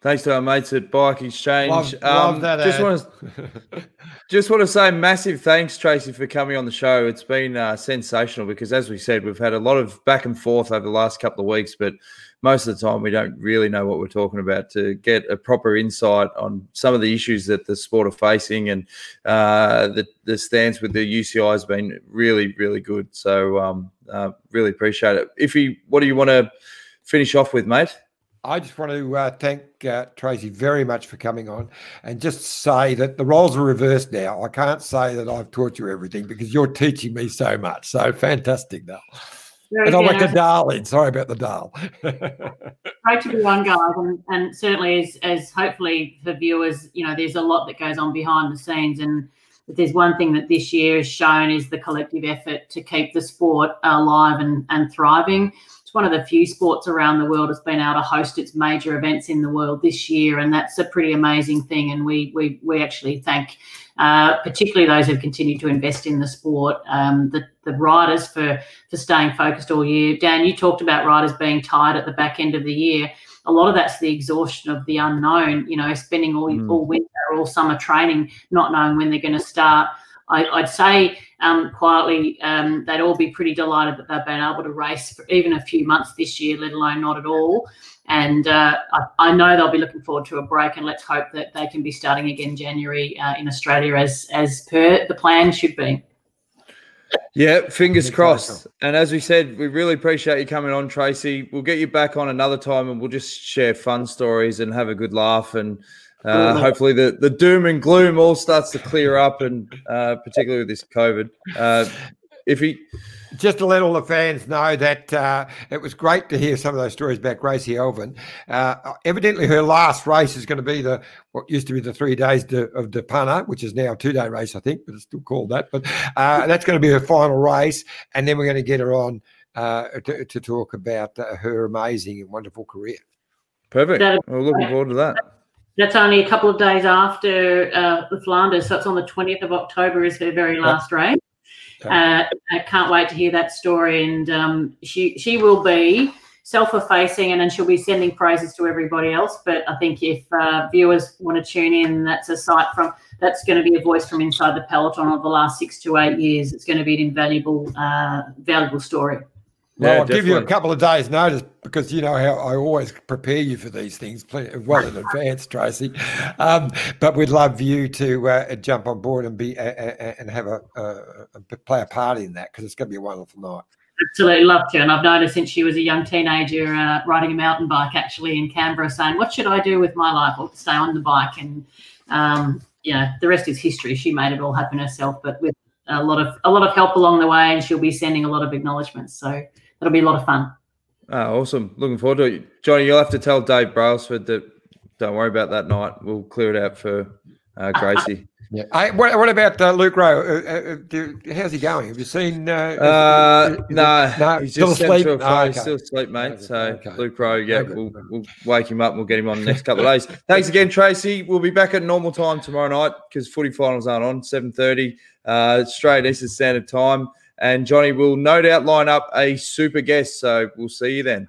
Thanks to our mates at Bike Exchange. Love, um, love that just want to just want to say massive thanks, Tracey, for coming on the show. It's been uh, sensational because, as we said, we've had a lot of back and forth over the last couple of weeks, but most of the time we don't really know what we're talking about. To get a proper insight on some of the issues that the sport are facing and uh, the the stance with the UCI has been really, really good. So um, uh, really appreciate it. If you, what do you want to finish off with, mate? I just want to uh, thank uh, Tracey very much for coming on and just say that the roles are reversed now. I can't say that I've taught you everything because you're teaching me so much. So fantastic, Dal. And I like the darling. Sorry about the Dal. Great to be on, guys, and, and certainly as, as hopefully for viewers, you know, there's a lot that goes on behind the scenes, and if there's one thing that this year has shown is the collective effort to keep the sport alive and, and thriving it's one of the few sports around the world that's been able to host its major events in the world this year, and that's a pretty amazing thing. And we we we actually thank uh, particularly those who've continued to invest in the sport, um, the the riders for for staying focused all year. Dan, you talked about riders being tired at the back end of the year. A lot of that's the exhaustion of the unknown. You know, spending all mm. all winter, all summer training, not knowing when they're going to start. I, would say um, quietly um, they'd all be pretty delighted that they've been able to race for even a few months this year, let alone not at all. And uh, I, I, know they'll be looking forward to a break, and let's hope that they can be starting again January uh, in Australia as as per the plan should be. Yeah, fingers crossed. And as we said, we really appreciate you coming on, Tracey. We'll get you back on another time, and we'll just share fun stories and have a good laugh and uh, hopefully, the, the doom and gloom all starts to clear up, and uh, particularly with this COVID. Uh, if he just to let all the fans know that uh, it was great to hear some of those stories about Gracie Elvin. Uh, evidently, her last race is going to be the what used to be the three days de, of De Panne, which is now a two day race, I think, but it's still called that. But uh, that's going to be her final race, and then we're going to get her on to, to, talk about her amazing and wonderful career. Perfect. We're looking forward to that. That's only a couple of days after uh, the Flanders. So it's on the 20th of October is her very last race. Uh, I can't wait to hear that story. And um, she she will be self-effacing and then she'll be sending praises to everybody else. But I think if uh, viewers want to tune in, that's a site from that's going to be a voice from inside the peloton of the last six to eight years. It's going to be an invaluable, uh, valuable story. Well, yeah, I'll definitely. give you a couple of days' notice because you know how I always prepare you for these things well in advance, Tracey. Um, but we'd love you to uh, jump on board and be uh, and have a uh, play a part in that because it's going to be a wonderful night. Absolutely love to, and I've known her since she was a young teenager, uh, riding a mountain bike actually in Canberra, saying, "What should I do with my life? Or stay on the bike?" And um, you know, the rest is history. She made it all happen herself, but with a lot of a lot of help along the way, and she'll be sending a lot of acknowledgements. So it'll be a lot of fun. Oh, awesome. Looking forward to it. Johnny, you'll have to tell Dave Brailsford that don't worry about that night. We'll clear it out for uh, Gracie. yeah. I, what, what, about uh, Luke Rowe? Uh, uh do, how's he going? Have you seen? Uh, uh is, is, no, no, he's still asleep. Oh, okay. He's still asleep, mate. So okay. Luke Rowe, yeah, we'll, we'll wake him up and we'll get him on the next couple of days. Thanks again, Tracey. We'll be back at normal time tomorrow night because footy finals aren't on seven thirty, uh, straight Eastern Standard Time. And Johnny will no doubt line up a super guest. So we'll see you then.